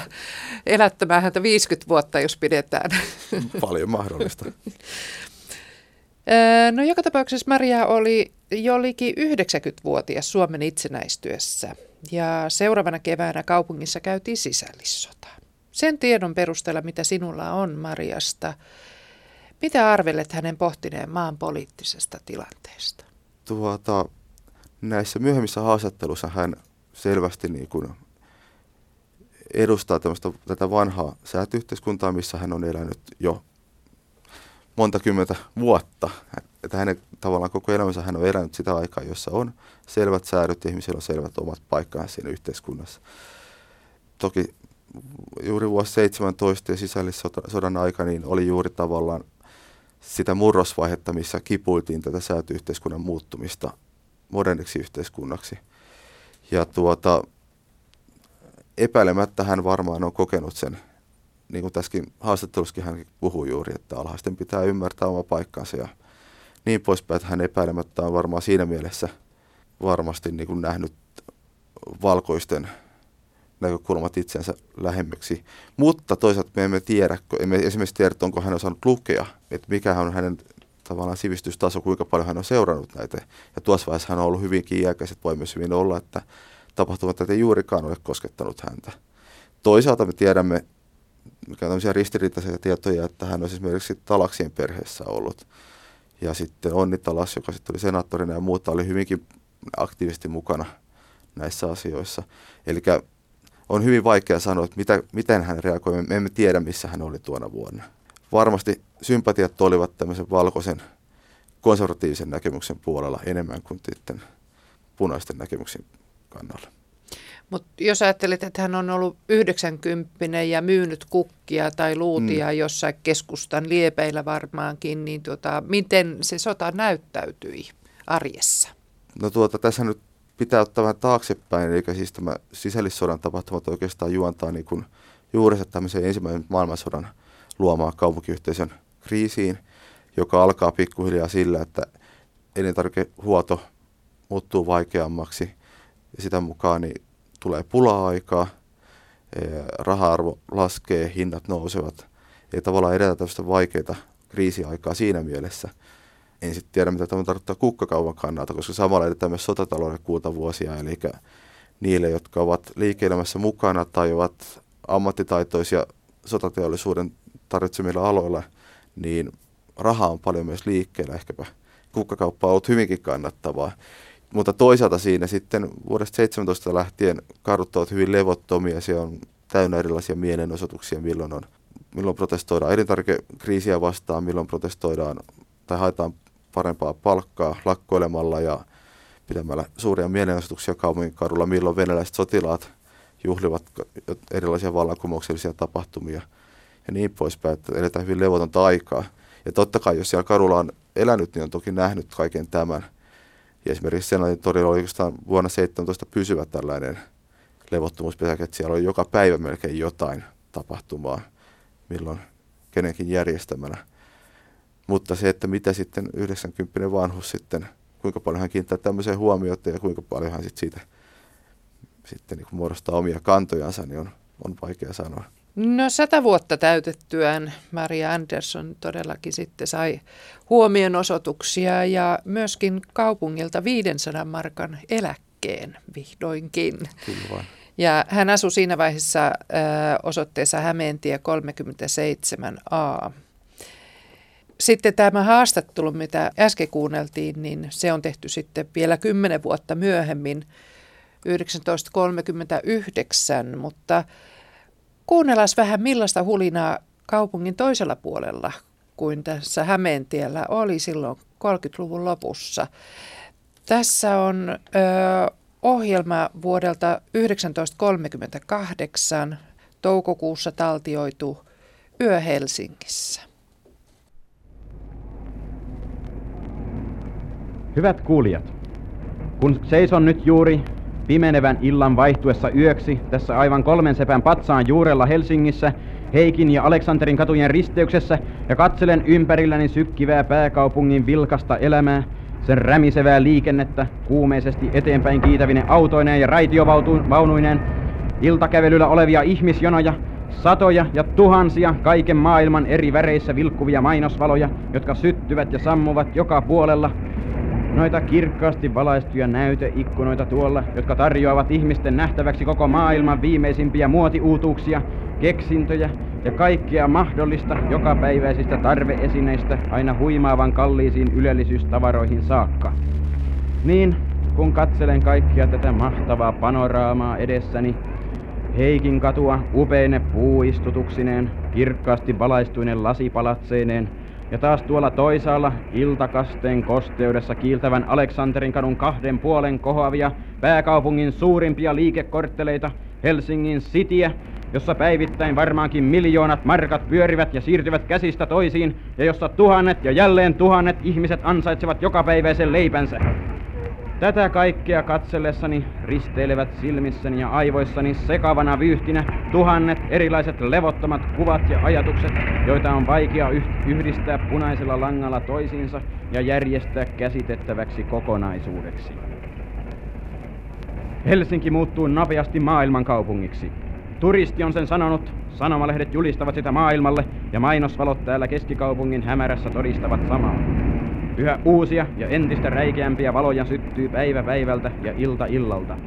elättämään häntä 50 vuotta, jos pidetään. Paljon mahdollista. No joka tapauksessa Maria oli jo liki 90-vuotias Suomen itsenäistyessä ja seuraavana keväänä kaupungissa käytiin sisällissota. Sen tiedon perusteella, mitä sinulla on Mariasta, mitä arvelet hänen pohtineen maan poliittisesta tilanteesta? Tuota, näissä myöhemmissä haastatteluissa hän selvästi niin kuin edustaa tätä vanhaa säätyyhteiskuntaa, missä hän on elänyt jo monta kymmentä vuotta. Että hänen tavallaan koko elämänsä hän on elänyt sitä aikaa, jossa on selvät säädöt ja ihmisillä on selvät omat paikkansa siinä yhteiskunnassa. Toki juuri vuosi 17 ja sisällissodan aika niin oli juuri tavallaan sitä murrosvaihetta, missä kipuiltiin tätä säätyyhteiskunnan muuttumista moderniksi yhteiskunnaksi. Ja tuota, epäilemättä hän varmaan on kokenut sen, niin kuin tässäkin haastattelussakin hän puhuu juuri, että alhaisten pitää ymmärtää oma paikkansa ja niin poispäin, että hän epäilemättä on varmaan siinä mielessä varmasti niin kuin nähnyt valkoisten näkökulmat itsensä lähemmäksi. Mutta toisaalta me emme tiedä, emme esimerkiksi tiedä, onko hän osannut lukea, että mikä on hänen tavallaan sivistystaso, kuinka paljon hän on seurannut näitä. Ja tuossa vaiheessa hän on ollut hyvinkin iäkäs, että voi myös hyvin olla, että tapahtumat ei juurikaan ole koskettanut häntä. Toisaalta me tiedämme, mikä on tämmöisiä ristiriitaisia tietoja, että hän on esimerkiksi Talaksien perheessä ollut. Ja sitten Onni Talas, joka sitten oli senaattorina ja muuta, oli hyvinkin aktiivisesti mukana näissä asioissa. Eli on hyvin vaikea sanoa, että mitä, miten hän reagoi. Me emme tiedä, missä hän oli tuona vuonna varmasti sympatiat olivat tämmöisen valkoisen konservatiivisen näkemyksen puolella enemmän kuin sitten punaisten näkemyksen kannalla. Mutta jos ajattelet, että hän on ollut 90 ja myynyt kukkia tai luutia mm. jossain keskustan liepeillä varmaankin, niin tota, miten se sota näyttäytyi arjessa? No tuota, tässä nyt pitää ottaa vähän taaksepäin, eli siis tämä sisällissodan tapahtumat oikeastaan juontaa niin kuin juurensa tämmöisen ensimmäisen maailmansodan – luomaan kaupunkiyhteisön kriisiin, joka alkaa pikkuhiljaa sillä, että elintarvikehuolto muuttuu vaikeammaksi ja sitä mukaan niin tulee pula-aikaa, raha-arvo laskee, hinnat nousevat ja tavallaan edetään tämmöistä vaikeita kriisiaikaa siinä mielessä. En sitten tiedä, mitä tämä tarkoittaa kukkakaupan kannalta, koska samalla edetään myös sotatalouden kultavuosia, eli niille, jotka ovat liike-elämässä mukana tai ovat ammattitaitoisia sotateollisuuden tarvitsemilla aloilla, niin raha on paljon myös liikkeellä. Ehkäpä kukkakauppa on ollut hyvinkin kannattavaa. Mutta toisaalta siinä sitten vuodesta 17 lähtien kadut ovat hyvin levottomia. Se on täynnä erilaisia mielenosoituksia, milloin, on, milloin protestoidaan elintarvikekriisiä vastaan, milloin protestoidaan tai haetaan parempaa palkkaa lakkoilemalla ja pitämällä suuria mielenosoituksia kaupungin kadulla, milloin venäläiset sotilaat juhlivat erilaisia vallankumouksellisia tapahtumia – ja niin poispäin, että eletään hyvin levotonta aikaa. Ja totta kai, jos siellä kadulla on elänyt, niin on toki nähnyt kaiken tämän. Ja esimerkiksi Senaatin torilla oli oikeastaan vuonna 17 pysyvä tällainen levottomuuspesäke, että siellä oli joka päivä melkein jotain tapahtumaa, milloin kenenkin järjestämänä. Mutta se, että mitä sitten 90 vanhus sitten, kuinka paljon hän kiinnittää tämmöiseen huomiota ja kuinka paljon hän sitten siitä sitten niin muodostaa omia kantojansa, niin on, on vaikea sanoa. No sata vuotta täytettyään Maria Andersson todellakin sitten sai huomionosoituksia ja myöskin kaupungilta 500 markan eläkkeen vihdoinkin. Kyllä Ja hän asui siinä vaiheessa ö, osoitteessa Hämeentie 37a. Sitten tämä haastattelu, mitä äsken kuunneltiin, niin se on tehty sitten vielä kymmenen vuotta myöhemmin, 1939, mutta kuunnellaan vähän millaista hulinaa kaupungin toisella puolella kuin tässä Hämeentiellä oli silloin 30-luvun lopussa. Tässä on ö, ohjelma vuodelta 1938 toukokuussa taltioitu Yö Helsingissä. Hyvät kuulijat, kun seison nyt juuri pimenevän illan vaihtuessa yöksi tässä aivan kolmen sepän patsaan juurella Helsingissä, Heikin ja Aleksanterin katujen risteyksessä ja katselen ympärilläni sykkivää pääkaupungin vilkasta elämää, sen rämisevää liikennettä, kuumeisesti eteenpäin kiitävinen autoineen ja raitiovaunuineen, iltakävelyllä olevia ihmisjonoja, satoja ja tuhansia kaiken maailman eri väreissä vilkkuvia mainosvaloja, jotka syttyvät ja sammuvat joka puolella, Noita kirkkaasti valaistuja näyteikkunoita tuolla, jotka tarjoavat ihmisten nähtäväksi koko maailman viimeisimpiä muotiuutuuksia, keksintöjä ja kaikkea mahdollista jokapäiväisistä tarveesineistä aina huimaavan kalliisiin ylellisyystavaroihin saakka. Niin, kun katselen kaikkia tätä mahtavaa panoraamaa edessäni, Heikin katua upeine puuistutuksineen, kirkkaasti valaistuinen lasipalatseineen, ja taas tuolla toisaalla iltakasteen kosteudessa kiiltävän Aleksanterin kadun kahden puolen kohoavia pääkaupungin suurimpia liikekortteleita, Helsingin Cityä, jossa päivittäin varmaankin miljoonat markat pyörivät ja siirtyvät käsistä toisiin, ja jossa tuhannet ja jälleen tuhannet ihmiset ansaitsevat jokapäiväisen leipänsä. Tätä kaikkea katsellessani risteilevät silmissäni ja aivoissani sekavana vyyhtinä tuhannet erilaiset levottomat kuvat ja ajatukset, joita on vaikea yhdistää punaisella langalla toisiinsa ja järjestää käsitettäväksi kokonaisuudeksi. Helsinki muuttuu nopeasti maailmankaupungiksi. Turisti on sen sanonut, sanomalehdet julistavat sitä maailmalle ja mainosvalot täällä keskikaupungin hämärässä todistavat samaa. Yhä uusia ja entistä räikeämpiä valoja syttyy päivä päivältä ja ilta illalta.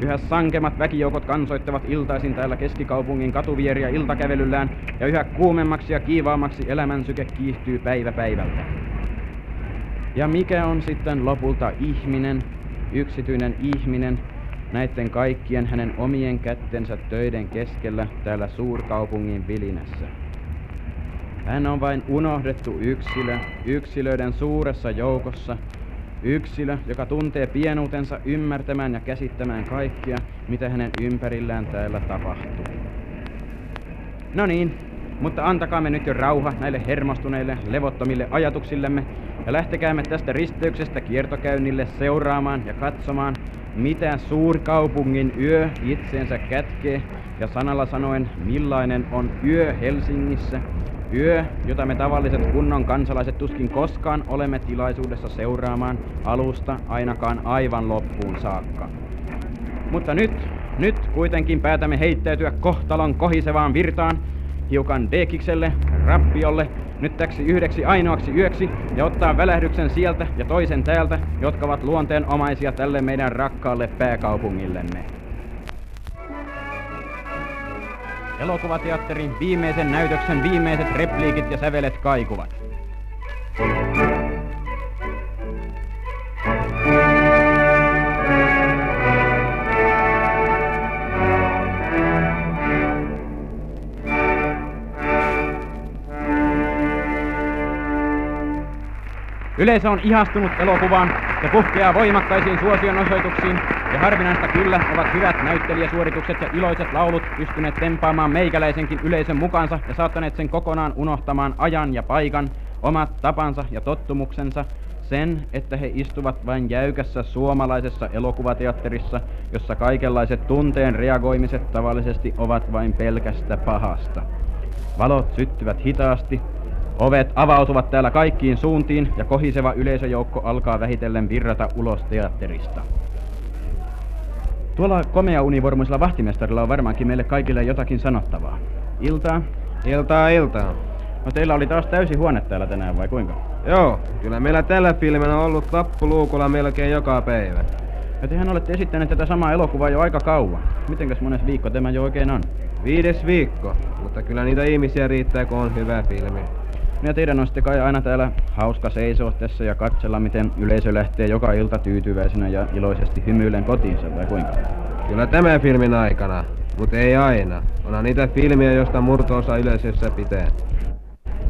Yhä sankemat väkijoukot kansoittavat iltaisin täällä keskikaupungin katuvieriä iltakävelyllään ja yhä kuumemmaksi ja kiivaammaksi elämänsyke kiihtyy päivä päivältä. Ja mikä on sitten lopulta ihminen, yksityinen ihminen, näiden kaikkien hänen omien kättensä töiden keskellä täällä suurkaupungin vilinässä? Hän on vain unohdettu yksilö, yksilöiden suuressa joukossa, yksilö, joka tuntee pienuutensa ymmärtämään ja käsittämään kaikkia, mitä hänen ympärillään täällä tapahtuu. No niin, mutta antakaamme nyt jo rauha näille hermostuneille, levottomille ajatuksillemme ja lähtekäämme tästä risteyksestä kiertokäynnille seuraamaan ja katsomaan, mitä suurkaupungin yö itseensä kätkee. Ja sanalla sanoen millainen on yö Helsingissä Yö, jota me tavalliset kunnon kansalaiset tuskin koskaan olemme tilaisuudessa seuraamaan alusta ainakaan aivan loppuun saakka. Mutta nyt, nyt kuitenkin päätämme heittäytyä kohtalon kohisevaan virtaan, hiukan dekikselle, rappiolle, nyt täksi yhdeksi ainoaksi yöksi ja ottaa välähdyksen sieltä ja toisen täältä, jotka ovat luonteenomaisia tälle meidän rakkaalle pääkaupungillemme. Elokuvateatterin viimeisen näytöksen viimeiset repliikit ja sävelet kaikuvat. Yleisö on ihastunut elokuvaan ja puhkeaa voimakkaisiin suosionosoituksiin ja harvinaista kyllä ovat hyvät näyttelijäsuoritukset ja iloiset laulut pystyneet tempaamaan meikäläisenkin yleisön mukansa ja saattaneet sen kokonaan unohtamaan ajan ja paikan, omat tapansa ja tottumuksensa, sen, että he istuvat vain jäykässä suomalaisessa elokuvateatterissa, jossa kaikenlaiset tunteen reagoimiset tavallisesti ovat vain pelkästä pahasta. Valot syttyvät hitaasti, ovet avautuvat täällä kaikkiin suuntiin ja kohiseva yleisöjoukko alkaa vähitellen virrata ulos teatterista. Tuolla komea univormuisella vahtimestarilla on varmaankin meille kaikille jotakin sanottavaa. Iltaa. Iltaa, iltaa. No teillä oli taas täysi huone täällä tänään vai kuinka? Joo, kyllä meillä tällä filmillä on ollut tappuluukulla melkein joka päivä. Ja tehän olette esittäneet tätä samaa elokuvaa jo aika kauan. Mitenkäs mones viikko tämä jo oikein on? Viides viikko, mutta kyllä niitä ihmisiä riittää, kun on hyvä filmi. Ja teidän on sitten kai aina täällä hauska seisoa tässä ja katsella, miten yleisö lähtee joka ilta tyytyväisenä ja iloisesti hymyillen kotiinsa, vai kuinka? Kyllä tämän filmin aikana, mutta ei aina. Onhan niitä filmiä, joista murto-osa yleisössä pitää.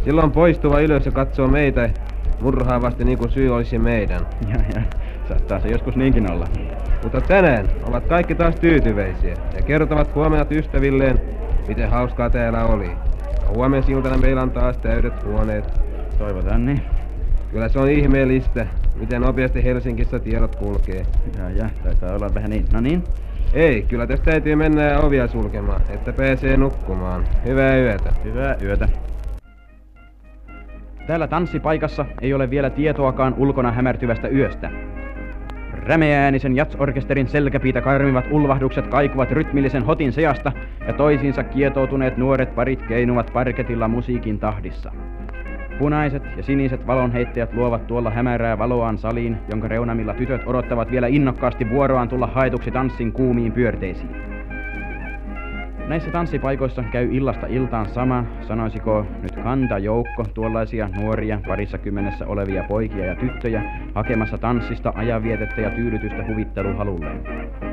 Silloin poistuva yleisö katsoo meitä murhaavasti niin kuin syy olisi meidän. Ja, ja saattaa se joskus niinkin olla. Mutta tänään ovat kaikki taas tyytyväisiä ja kertovat huomenna ystävilleen, miten hauskaa täällä oli. Huomensiltana meillä on taas täydet huoneet. Toivotaan niin. Kyllä se on ihmeellistä, miten nopeasti Helsingissä tiedot kulkee. Ja, ja, taitaa olla vähän niin. No niin. Ei, kyllä tästä täytyy mennä ovia sulkemaan, että pääsee nukkumaan. Hyvää yötä. Hyvää yötä. Täällä tanssipaikassa ei ole vielä tietoakaan ulkona hämärtyvästä yöstä. Rämeäänisen jatsorkesterin selkäpiitä karmivat ulvahdukset kaikuvat rytmillisen hotin seasta ja toisiinsa kietoutuneet nuoret parit keinuvat parketilla musiikin tahdissa. Punaiset ja siniset valonheittäjät luovat tuolla hämärää valoaan saliin, jonka reunamilla tytöt odottavat vielä innokkaasti vuoroaan tulla haetuksi tanssin kuumiin pyörteisiin. Näissä tanssipaikoissa käy illasta iltaan sama, sanoisiko nyt kantajoukko, tuollaisia nuoria parissa kymmenessä olevia poikia ja tyttöjä, hakemassa tanssista ajanvietettä ja tyydytystä huvitteluhalulleen.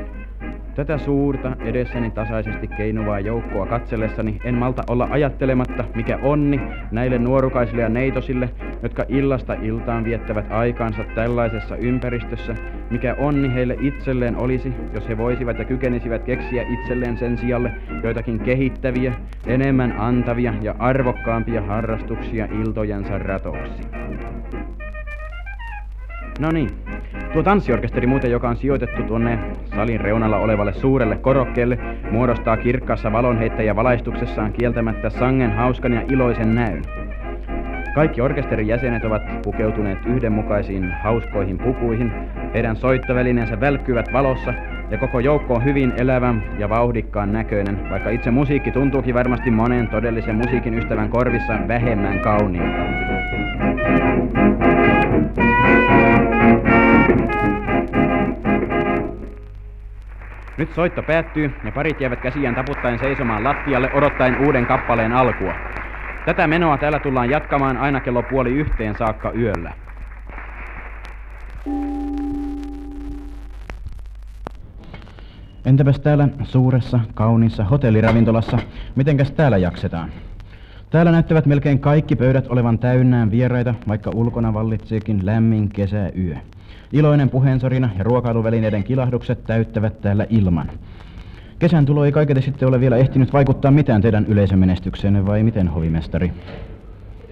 Tätä suurta, edessäni tasaisesti keinuvaa joukkoa katsellessani en malta olla ajattelematta, mikä onni näille nuorukaisille ja neitosille, jotka illasta iltaan viettävät aikaansa tällaisessa ympäristössä, mikä onni heille itselleen olisi, jos he voisivat ja kykenisivät keksiä itselleen sen sijalle joitakin kehittäviä, enemmän antavia ja arvokkaampia harrastuksia iltojensa ratoksi. No niin, tuo tanssiorkesteri muuten, joka on sijoitettu tuonne salin reunalla olevalle suurelle korokkeelle, muodostaa kirkkaassa valonheittäjä valaistuksessaan kieltämättä sangen hauskan ja iloisen näyn. Kaikki orkesterin jäsenet ovat pukeutuneet yhdenmukaisiin hauskoihin pukuihin, heidän soittovälineensä välkkyvät valossa ja koko joukko on hyvin elävän ja vauhdikkaan näköinen, vaikka itse musiikki tuntuukin varmasti monen todellisen musiikin ystävän korvissa vähemmän kauniilta. Nyt soitto päättyy ja parit jäävät käsiään taputtaen seisomaan lattialle odottaen uuden kappaleen alkua. Tätä menoa täällä tullaan jatkamaan aina kello puoli yhteen saakka yöllä. Entäpäs täällä suuressa, kauniissa hotelliravintolassa, mitenkäs täällä jaksetaan? Täällä näyttävät melkein kaikki pöydät olevan täynnään vieraita, vaikka ulkona vallitseekin lämmin kesäyö. Iloinen puheensorina ja ruokailuvälineiden kilahdukset täyttävät täällä ilman. Kesän tulo ei kaiketi sitten ole vielä ehtinyt vaikuttaa mitään teidän yleisömenestykseenne, vai miten, hovimestari?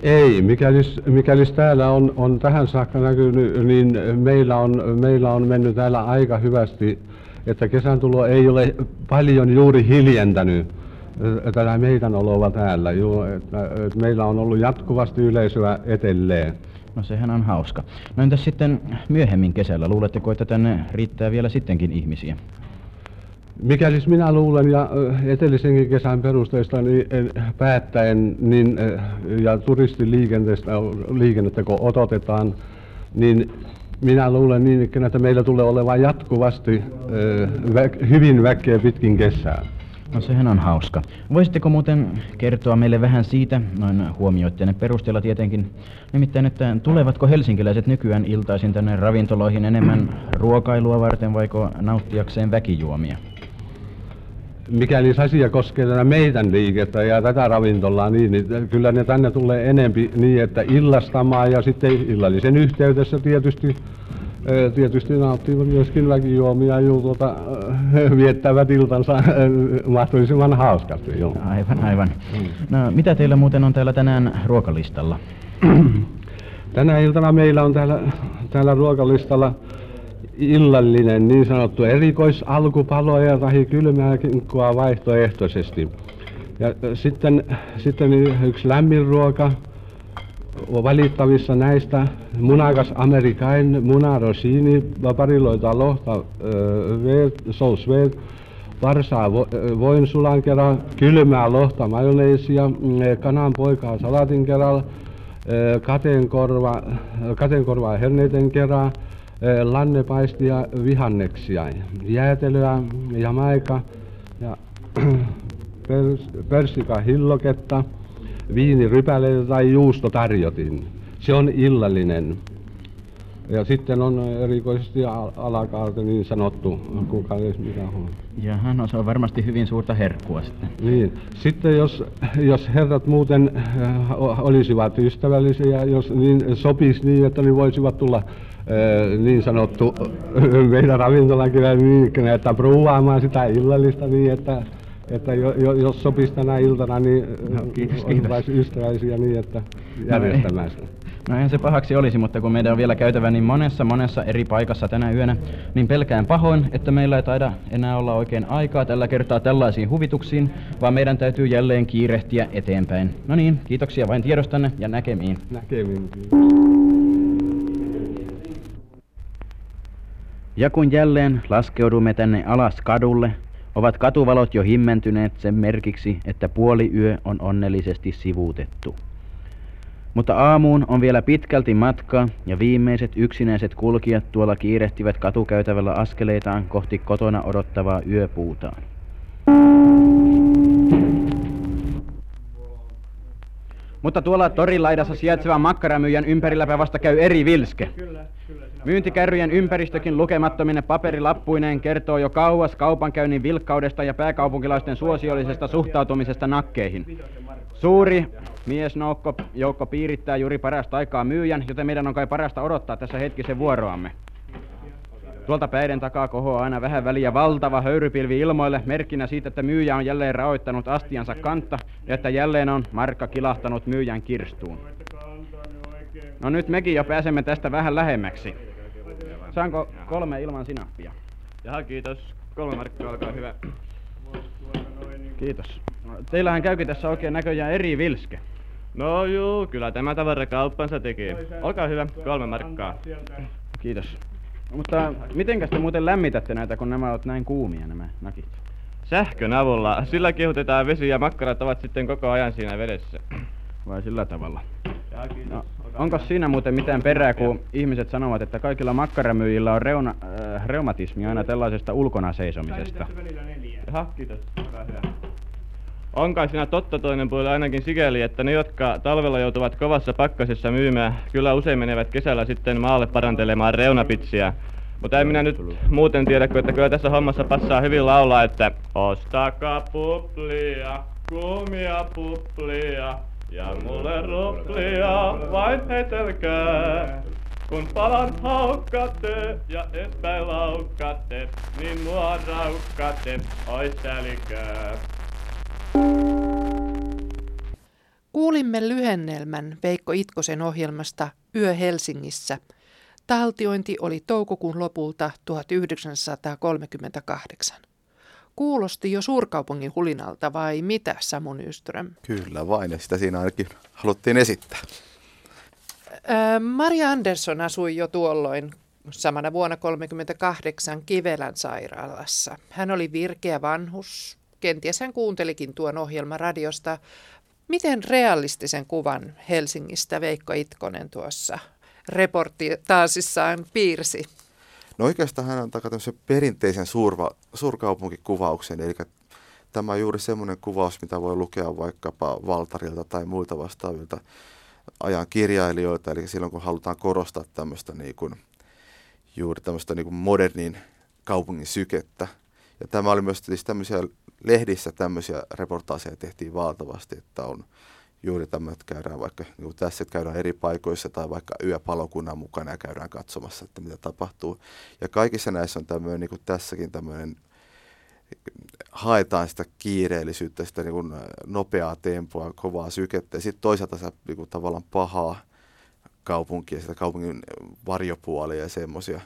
Ei, mikäli, mikäli täällä on, on tähän saakka näkynyt, niin meillä on, meillä on mennyt täällä aika hyvästi, että kesän tulo ei ole paljon juuri hiljentänyt tätä meidän oloa täällä. Ju, että, että meillä on ollut jatkuvasti yleisöä etelleen. No sehän on hauska. No entäs sitten myöhemmin kesällä? Luuletteko, että tänne riittää vielä sittenkin ihmisiä? Mikäli minä luulen ja etellisenkin kesän perusteista niin päättäen niin, ja turistiliikenteestä liikennettä kun odotetaan, niin minä luulen niin, että meillä tulee olemaan jatkuvasti hyvin väkeä pitkin kesää. No sehän on hauska. Voisitteko muuten kertoa meille vähän siitä, noin huomioitteenne perusteella tietenkin, nimittäin, että tulevatko helsinkiläiset nykyään iltaisin tänne ravintoloihin enemmän ruokailua varten vaiko nauttiakseen väkijuomia? Mikäli asia koskee tätä meidän liikettä ja tätä ravintolaa, niin, niin kyllä ne tänne tulee enempi niin, että illastamaan ja sitten illallisen yhteydessä tietysti tietysti nauttivat myöskin väkijuomia ja tuota, viettävät iltansa mahdollisimman hauskasti. Joo. Aivan, aivan. Mm. No, mitä teillä muuten on täällä tänään ruokalistalla? Tänä iltana meillä on täällä, täällä ruokalistalla illallinen niin sanottu erikoisalkupaloja tai kylmää kinkkua vaihtoehtoisesti. Ja sitten, sitten yksi lämmin ruoka, valittavissa näistä. Munakas amerikain, munarosini, pariloita lohta, sous varsaa voinsulan kerran, kylmää lohta majoneesia, kanan poikaa salatin kerran, kateenkorva, kateenkorvaa herneiden kerran, lannepaistia vihanneksia, jäätelöä ja maika ja pers, persika hilloketta, viinirypäleitä tai juusto tarjotin. Se on illallinen. Ja sitten on erikoisesti alakaarte niin sanottu, kuka edes mitä on. Jaha, no se on varmasti hyvin suurta herkkua sitten. Niin. Sitten jos, jos herrat muuten olisivat ystävällisiä, jos niin sopisi niin, että ne voisivat tulla niin sanottu meidän ravintolankin niin, että pruuvaamaan sitä illallista niin, että että jo, jo, jos sopisi tänä iltana, niin no, kiitos, kiitos. ystävällisiä niin, että järjestämään sitä. No eihän se pahaksi olisi, mutta kun meidän on vielä käytävä niin monessa monessa eri paikassa tänä yönä, niin pelkään pahoin, että meillä ei taida enää olla oikein aikaa tällä kertaa tällaisiin huvituksiin, vaan meidän täytyy jälleen kiirehtiä eteenpäin. No niin, kiitoksia vain tiedostanne ja näkemiin. Näkemiin. Ja kun jälleen laskeudumme tänne alas kadulle, ovat katuvalot jo himmentyneet sen merkiksi, että puoli yö on onnellisesti sivuutettu. Mutta aamuun on vielä pitkälti matkaa ja viimeiset yksinäiset kulkijat tuolla kiirehtivät katukäytävällä askeleitaan kohti kotona odottavaa yöpuutaan. Mutta tuolla torilaidassa sijaitsevan makkaramyyjän ympärilläpä vasta käy eri vilske. Myyntikärryjen ympäristökin lukemattomine paperilappuineen kertoo jo kauas kaupankäynnin vilkkaudesta ja pääkaupunkilaisten suosiollisesta suhtautumisesta nakkeihin. Suuri miesnoukko joukko piirittää juuri parasta aikaa myyjän, joten meidän on kai parasta odottaa tässä hetkisen vuoroamme. Tuolta päiden takaa kohoaa aina vähän väliä valtava höyrypilvi ilmoille, merkkinä siitä, että myyjä on jälleen raoittanut astiansa kantta ja että jälleen on markka kilahtanut myyjän kirstuun. No nyt mekin jo pääsemme tästä vähän lähemmäksi. Saanko kolme ilman sinappia? Jaha, kiitos. Kolme markkaa, olkaa hyvä. Kiitos. No, teillähän käykin tässä oikein näköjään eri vilske. No juu, kyllä tämä tavara kauppansa tekee. Olkaa hyvä, kolme markkaa. Kiitos. Mutta mitenkäs te muuten lämmitätte näitä, kun nämä ovat näin kuumia nämä nakit? Sähkön avulla. Sillä kihutetaan vesi ja makkarat ovat sitten koko ajan siinä vedessä. Vai sillä tavalla? No, onko siinä muuten mitään perää, kun ihmiset sanovat, että kaikilla makkaramyyjillä on reuna, äh, reumatismi aina tällaisesta ulkona seisomisesta? Jaha, kiitos. On kai siinä totta toinen puoli ainakin sikäli, että ne, jotka talvella joutuvat kovassa pakkasessa myymään, kyllä usein menevät kesällä sitten maalle parantelemaan reunapitsiä. Mutta en minä nyt muuten tiedä, kun että kyllä tässä hommassa passaa hyvin laulaa, että Ostakaa puplia, kuumia puplia, ja mulle ruplia vain heitelkää. Kun palan haukkaatte ja etpäin laukkaatte, niin mua raukkaatte, oi sälikää. Kuulimme lyhennelmän Veikko Itkosen ohjelmasta Yö Helsingissä. Taltiointi oli toukokuun lopulta 1938. Kuulosti jo suurkaupungin hulinalta vai mitä, Samu Nyström? Kyllä vain, ja sitä siinä ainakin haluttiin esittää. Maria Andersson asui jo tuolloin samana vuonna 1938 Kivelän sairaalassa. Hän oli virkeä vanhus. Kenties hän kuuntelikin tuon ohjelman radiosta. Miten realistisen kuvan Helsingistä Veikko Itkonen tuossa reportaasissaan piirsi? No oikeastaan hän antaa tämmöisen perinteisen suurva, suurkaupunkikuvauksen, eli tämä on juuri semmoinen kuvaus, mitä voi lukea vaikkapa Valtarilta tai muilta vastaavilta ajan kirjailijoilta, eli silloin kun halutaan korostaa tämmöistä niin kuin, juuri tämmöistä niin kuin modernin kaupungin sykettä. Ja tämä oli myös siis tämmöisiä lehdissä tämmöisiä reportaaseja tehtiin valtavasti, että on juuri tämä, että käydään vaikka niin tässä, että käydään eri paikoissa tai vaikka yöpalokunnan mukana ja käydään katsomassa, että mitä tapahtuu. Ja kaikissa näissä on tämmöinen, niin kuin tässäkin tämmöinen, haetaan sitä kiireellisyyttä, sitä niin kuin nopeaa tempoa, kovaa sykettä ja sitten toisaalta sitä niin kuin tavallaan pahaa kaupunkia, sitä kaupungin varjopuolia ja semmoisia.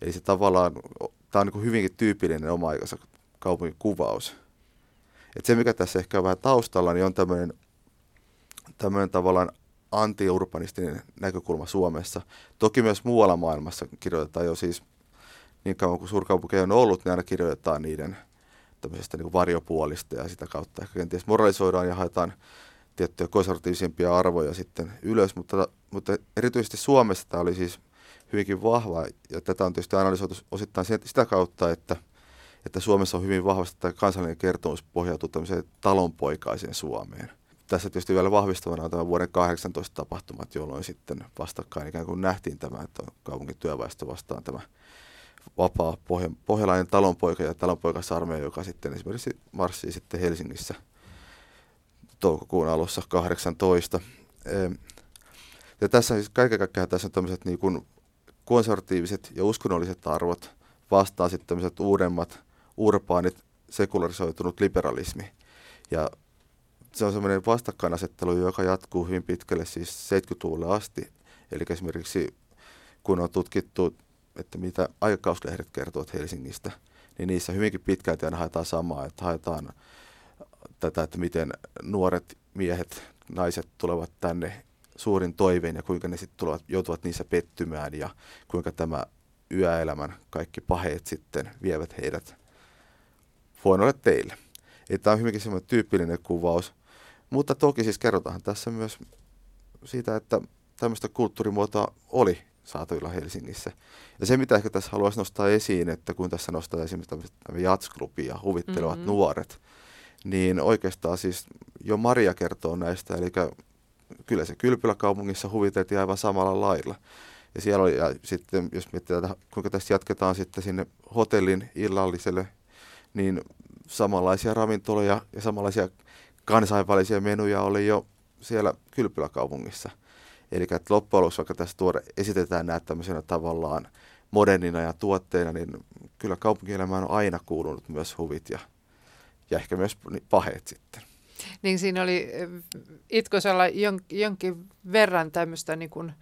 Eli se tavallaan, tämä on niin kuin hyvinkin tyypillinen oma-aikansa kaupungin kuvaus. Et se, mikä tässä ehkä on vähän taustalla, niin on tämmöinen tämmöinen tavallaan anti-urbanistinen näkökulma Suomessa. Toki myös muualla maailmassa kirjoitetaan jo siis niin kauan kuin suurkaupunkeja on ollut, niin aina kirjoitetaan niiden tämmöisestä niin varjopuolista ja sitä kautta ehkä kenties moralisoidaan ja haetaan tiettyjä konservatiivisempia arvoja sitten ylös, mutta, mutta erityisesti Suomessa tämä oli siis hyvinkin vahva ja tätä on tietysti analysoitu osittain sitä kautta, että, että Suomessa on hyvin vahvasti tämä kansallinen kertomus pohjautuu tämmöiseen talonpoikaiseen Suomeen. Tässä tietysti vielä vahvistavana on tämä vuoden 18 tapahtumat, jolloin sitten vastakkain ikään kuin nähtiin tämä, että kaupungin työväestö vastaan tämä vapaa pohja, pohjalainen talonpoika ja talonpoikasarmeija, joka sitten esimerkiksi marssii sitten Helsingissä toukokuun alussa 18. Ja tässä siis kaiken kaikkiaan tässä on tämmöiset niin kuin konservatiiviset ja uskonnolliset arvot vastaa sitten tämmöiset uudemmat, urbaanit, sekularisoitunut liberalismi. Ja se on semmoinen vastakkainasettelu, joka jatkuu hyvin pitkälle siis 70-luvulle asti. Eli esimerkiksi kun on tutkittu että mitä aikakauslehdet kertovat Helsingistä, niin niissä hyvinkin pitkälti aina haetaan samaa, että haetaan tätä, että miten nuoret miehet, naiset tulevat tänne suurin toiveen ja kuinka ne sitten tulevat, joutuvat niissä pettymään ja kuinka tämä yöelämän kaikki paheet sitten vievät heidät huonoille teille. Tämä on hyvinkin semmoinen tyypillinen kuvaus. Mutta toki siis kerrotaan tässä myös siitä, että tämmöistä kulttuurimuotoa oli saatavilla Helsingissä. Ja se, mitä ehkä tässä haluaisin nostaa esiin, että kun tässä nostaa esimerkiksi jatsklubi ja huvittelevat mm-hmm. nuoret, niin oikeastaan siis jo Maria kertoo näistä, eli kyllä se Kylpyläkaupungissa huviteltiin aivan samalla lailla. Ja siellä oli, ja sitten jos mietitään, kuinka tästä jatketaan sitten sinne hotellin illalliselle, niin samanlaisia ravintoloja ja samanlaisia kansainvälisiä menuja oli jo siellä Kylpyläkaupungissa. Eli loppujen lopuksi, vaikka tässä tuoda, esitetään näitä tämmöisenä tavallaan modernina ja tuotteina, niin kyllä kaupunkielämään on aina kuulunut myös huvit ja, ja ehkä myös paheet sitten. Niin siinä oli eh, Itkosella jon, jonkin verran tämmöistä niin kuin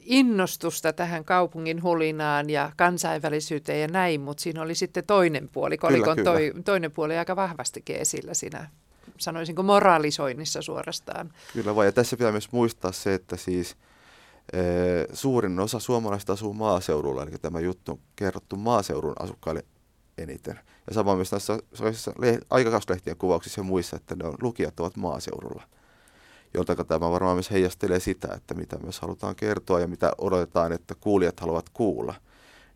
innostusta tähän kaupungin hulinaan ja kansainvälisyyteen ja näin, mutta siinä oli sitten toinen puoli, kolikon kyllä, kyllä. Toi, toinen puoli aika vahvastikin esillä siinä sanoisinko moralisoinnissa suorastaan. Kyllä vai, ja tässä pitää myös muistaa se, että siis e, suurin osa suomalaisista asuu maaseudulla, eli tämä juttu on kerrottu maaseudun asukkaille eniten. Ja sama myös näissä aikakauslehtien kuvauksissa ja muissa, että ne on, lukijat ovat maaseudulla. Jolta tämä varmaan myös heijastelee sitä, että mitä myös halutaan kertoa ja mitä odotetaan, että kuulijat haluavat kuulla.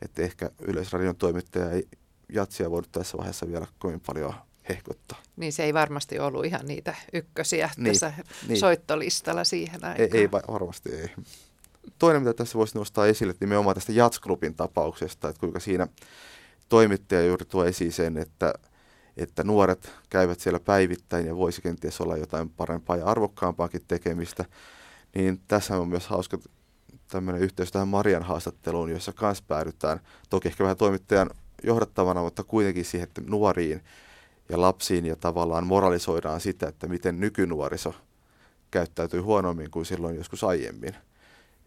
Että ehkä Yleisradion toimittaja ei jatsia voinut tässä vaiheessa vielä kovin paljon hehkuttaa. Niin se ei varmasti ollut ihan niitä ykkösiä niin, tässä niin. soittolistalla siihen aikaan. Ei, ei varmasti ei. Toinen, mitä tässä voisi nostaa esille, että nimenomaan tästä Jatsklubin tapauksesta, että kuinka siinä toimittaja juuri tuo esiin sen, että, että nuoret käyvät siellä päivittäin ja voisi kenties olla jotain parempaa ja arvokkaampaakin tekemistä, niin tässä on myös hauska tämmöinen yhteys tähän Marian haastatteluun, jossa myös päädytään, toki ehkä vähän toimittajan johdattavana, mutta kuitenkin siihen, että nuoriin ja lapsiin ja tavallaan moralisoidaan sitä, että miten nykynuoriso käyttäytyy huonommin kuin silloin joskus aiemmin.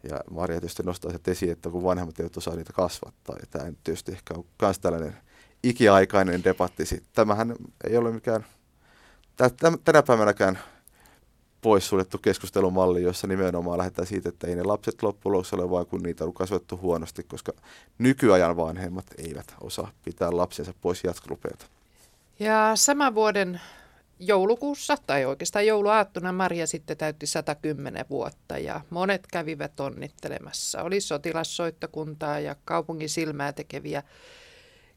Ja Maria tietysti nostaa se esiin, että kun vanhemmat eivät osaa niitä kasvattaa. Ja tämä tietysti ehkä on myös tällainen ikiaikainen debatti. Tämähän ei ole mikään tänä päivänäkään poissuljettu keskustelumalli, jossa nimenomaan lähdetään siitä, että ei ne lapset loppujen lopuksi ole vaan kun niitä on kasvattu huonosti, koska nykyajan vanhemmat eivät osaa pitää lapsensa pois jatkolupeilta. Ja saman vuoden joulukuussa, tai oikeastaan jouluaattona, Maria sitten täytti 110 vuotta ja monet kävivät onnittelemassa. Oli sotilassoittokuntaa ja kaupungin silmää tekeviä.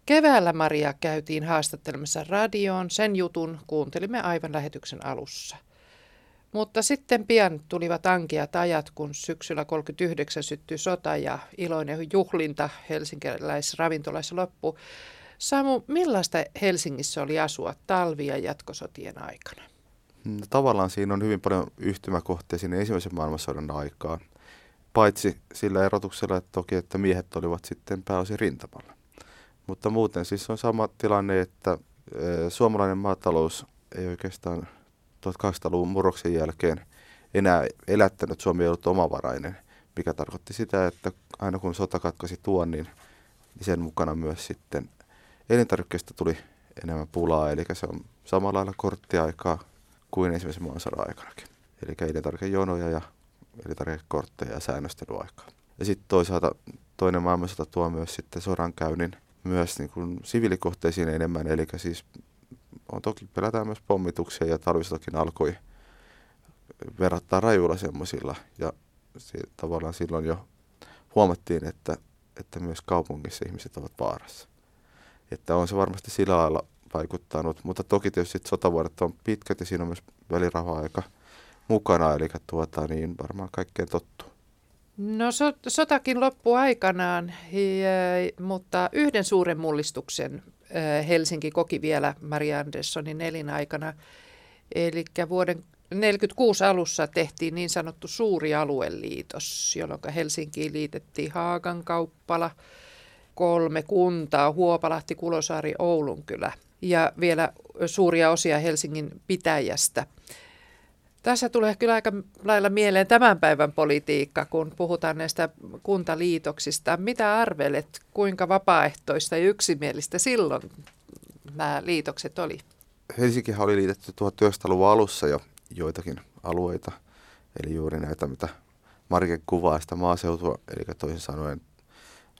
Keväällä Maria käytiin haastattelemassa radioon. Sen jutun kuuntelimme aivan lähetyksen alussa. Mutta sitten pian tulivat ankeat ajat, kun syksyllä 39 syttyi sota ja iloinen juhlinta helsinkiläisravintolassa loppui. Samu, millaista Helsingissä oli asua talvi- ja jatkosotien aikana? No, tavallaan siinä on hyvin paljon yhtymäkohtia sinne ensimmäisen maailmansodan aikaan. Paitsi sillä erotuksella, että toki, että miehet olivat sitten pääosin rintamalla. Mutta muuten siis on sama tilanne, että suomalainen maatalous ei oikeastaan 1800-luvun murroksen jälkeen enää elättänyt Suomi ollut omavarainen, mikä tarkoitti sitä, että aina kun sota katkaisi tuonnin, niin sen mukana myös sitten elintarvikkeista tuli enemmän pulaa, eli se on samalla lailla korttiaikaa kuin ensimmäisen maailmansodan aikanakin. eli elintarvikejonoja ja elintarvikekortteja ja säännöstelyaikaa. Ja sitten toisaalta toinen maailmansota tuo myös sitten sodankäynnin myös niin kuin siviilikohteisiin enemmän, eli siis on toki pelätään myös pommituksia ja talvisotakin alkoi verrattaa rajuilla semmoisilla ja si- tavallaan silloin jo huomattiin, että, että myös kaupungissa ihmiset ovat vaarassa. Että on se varmasti sillä lailla vaikuttanut, mutta toki tietysti sotavuodet on pitkät ja siinä on myös välirauha-aika mukana, eli tuota, niin varmaan kaikkeen tottuu. No so, sotakin loppui aikanaan, ja, mutta yhden suuren mullistuksen Helsinki koki vielä Maria Anderssonin elinaikana. Eli vuoden 1946 alussa tehtiin niin sanottu suuri alueliitos, jolloin Helsinkiin liitettiin Haagan kauppala, kolme kuntaa, Huopalahti, Kulosaari, Oulunkylä ja vielä suuria osia Helsingin pitäjästä. Tässä tulee kyllä aika lailla mieleen tämän päivän politiikka, kun puhutaan näistä kuntaliitoksista. Mitä arvelet, kuinka vapaaehtoista ja yksimielistä silloin nämä liitokset oli? Helsinkihän oli liitetty 1900-luvun alussa jo joitakin alueita, eli juuri näitä, mitä Marke kuvaa sitä maaseutua, eli toisin sanoen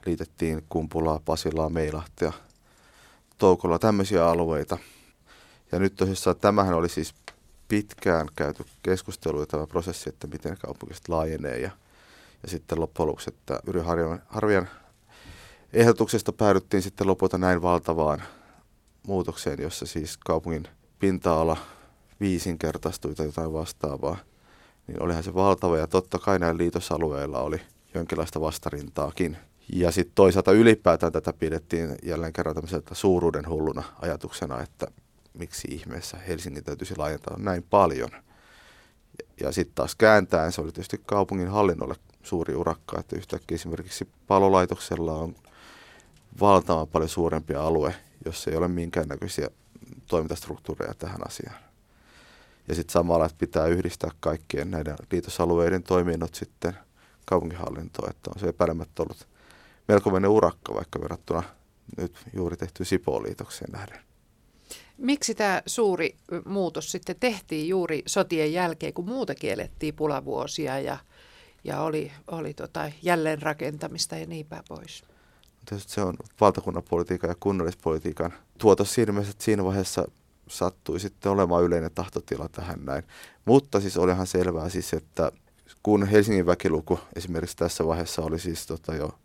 liitettiin Kumpulaa, Pasilaa, Meilahtia, Toukolla, tämmöisiä alueita. Ja nyt tosissaan tämähän oli siis pitkään käyty keskustelua tämä prosessi, että miten kaupungista laajenee ja, ja sitten loppujen lopuksi, että Yri Harvian ehdotuksesta päädyttiin sitten lopulta näin valtavaan muutokseen, jossa siis kaupungin pinta-ala viisinkertaistui tai jotain vastaavaa, niin olihan se valtava ja totta kai näillä liitosalueilla oli jonkinlaista vastarintaakin. Ja sitten toisaalta ylipäätään tätä pidettiin jälleen kerran tämmöiseltä suuruuden hulluna ajatuksena, että miksi ihmeessä Helsingin täytyisi laajentaa näin paljon. Ja, ja sitten taas kääntäen se oli tietysti kaupungin hallinnolle suuri urakka, että yhtäkkiä esimerkiksi palolaitoksella on valtavan paljon suurempi alue, jossa ei ole minkäännäköisiä toimintastruktuureja tähän asiaan. Ja sitten samalla, että pitää yhdistää kaikkien näiden liitosalueiden toiminnot sitten kaupunginhallintoon, että on se epäilemättä ollut melkoinen urakka vaikka verrattuna nyt juuri tehtyyn Sipoon-liitokseen nähden. Miksi tämä suuri muutos sitten tehtiin juuri sotien jälkeen, kun muuta kielettiin pulavuosia ja, ja oli, oli tota jälleenrakentamista ja niin päin pois? Tietysti se on valtakunnan politiikan ja kunnallispolitiikan tuotos siinä mielessä, että siinä vaiheessa sattui sitten olemaan yleinen tahtotila tähän näin. Mutta siis olihan selvää siis, että kun Helsingin väkiluku esimerkiksi tässä vaiheessa oli siis tota jo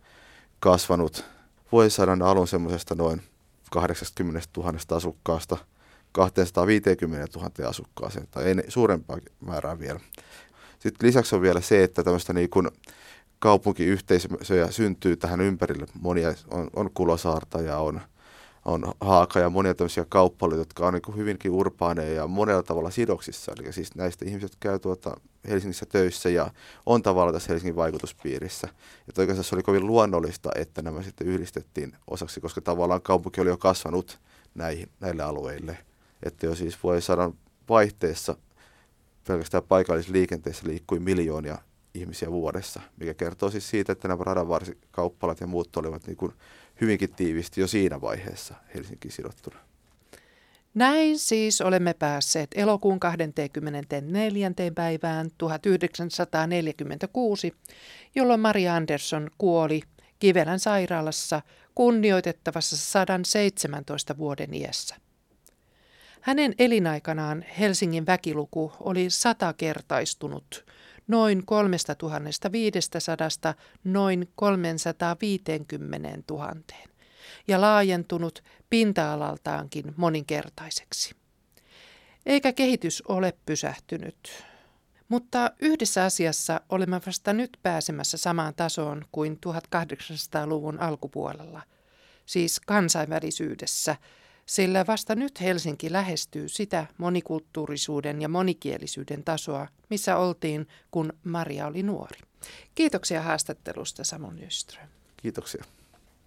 kasvanut vuosisadan alun semmoisesta noin 80 000 asukkaasta 250 000 asukkaaseen, tai ei suurempaa määrää vielä. Sitten lisäksi on vielä se, että tämmöistä niin kuin kaupunkiyhteisöjä syntyy tähän ympärille. Monia on, on Kulosaarta ja on, on Haaka ja monia tämmöisiä kauppaloita, jotka on niin hyvinkin urbaaneja ja monella tavalla sidoksissa. Eli siis näistä ihmiset käy tuota Helsingissä töissä ja on tavallaan tässä Helsingin vaikutuspiirissä. Ja oikeastaan se oli kovin luonnollista, että nämä sitten yhdistettiin osaksi, koska tavallaan kaupunki oli jo kasvanut näihin, näille alueille. Että jo siis vuosisadan vaihteessa pelkästään paikallisliikenteessä liikkui miljoonia ihmisiä vuodessa, mikä kertoo siis siitä, että nämä radanvarsikauppalat ja muut olivat niin kuin hyvinkin tiivisti jo siinä vaiheessa Helsinkiin sidottuna. Näin siis olemme päässeet elokuun 24. päivään 1946, jolloin Maria Andersson kuoli Kivelän sairaalassa kunnioitettavassa 117 vuoden iässä. Hänen elinaikanaan Helsingin väkiluku oli satakertaistunut noin 3500 noin 350 000 ja laajentunut pinta-alaltaankin moninkertaiseksi. Eikä kehitys ole pysähtynyt. Mutta yhdessä asiassa olemme vasta nyt pääsemässä samaan tasoon kuin 1800-luvun alkupuolella, siis kansainvälisyydessä, sillä vasta nyt Helsinki lähestyy sitä monikulttuurisuuden ja monikielisyyden tasoa, missä oltiin, kun Maria oli nuori. Kiitoksia haastattelusta, Samu Nyström. Kiitoksia.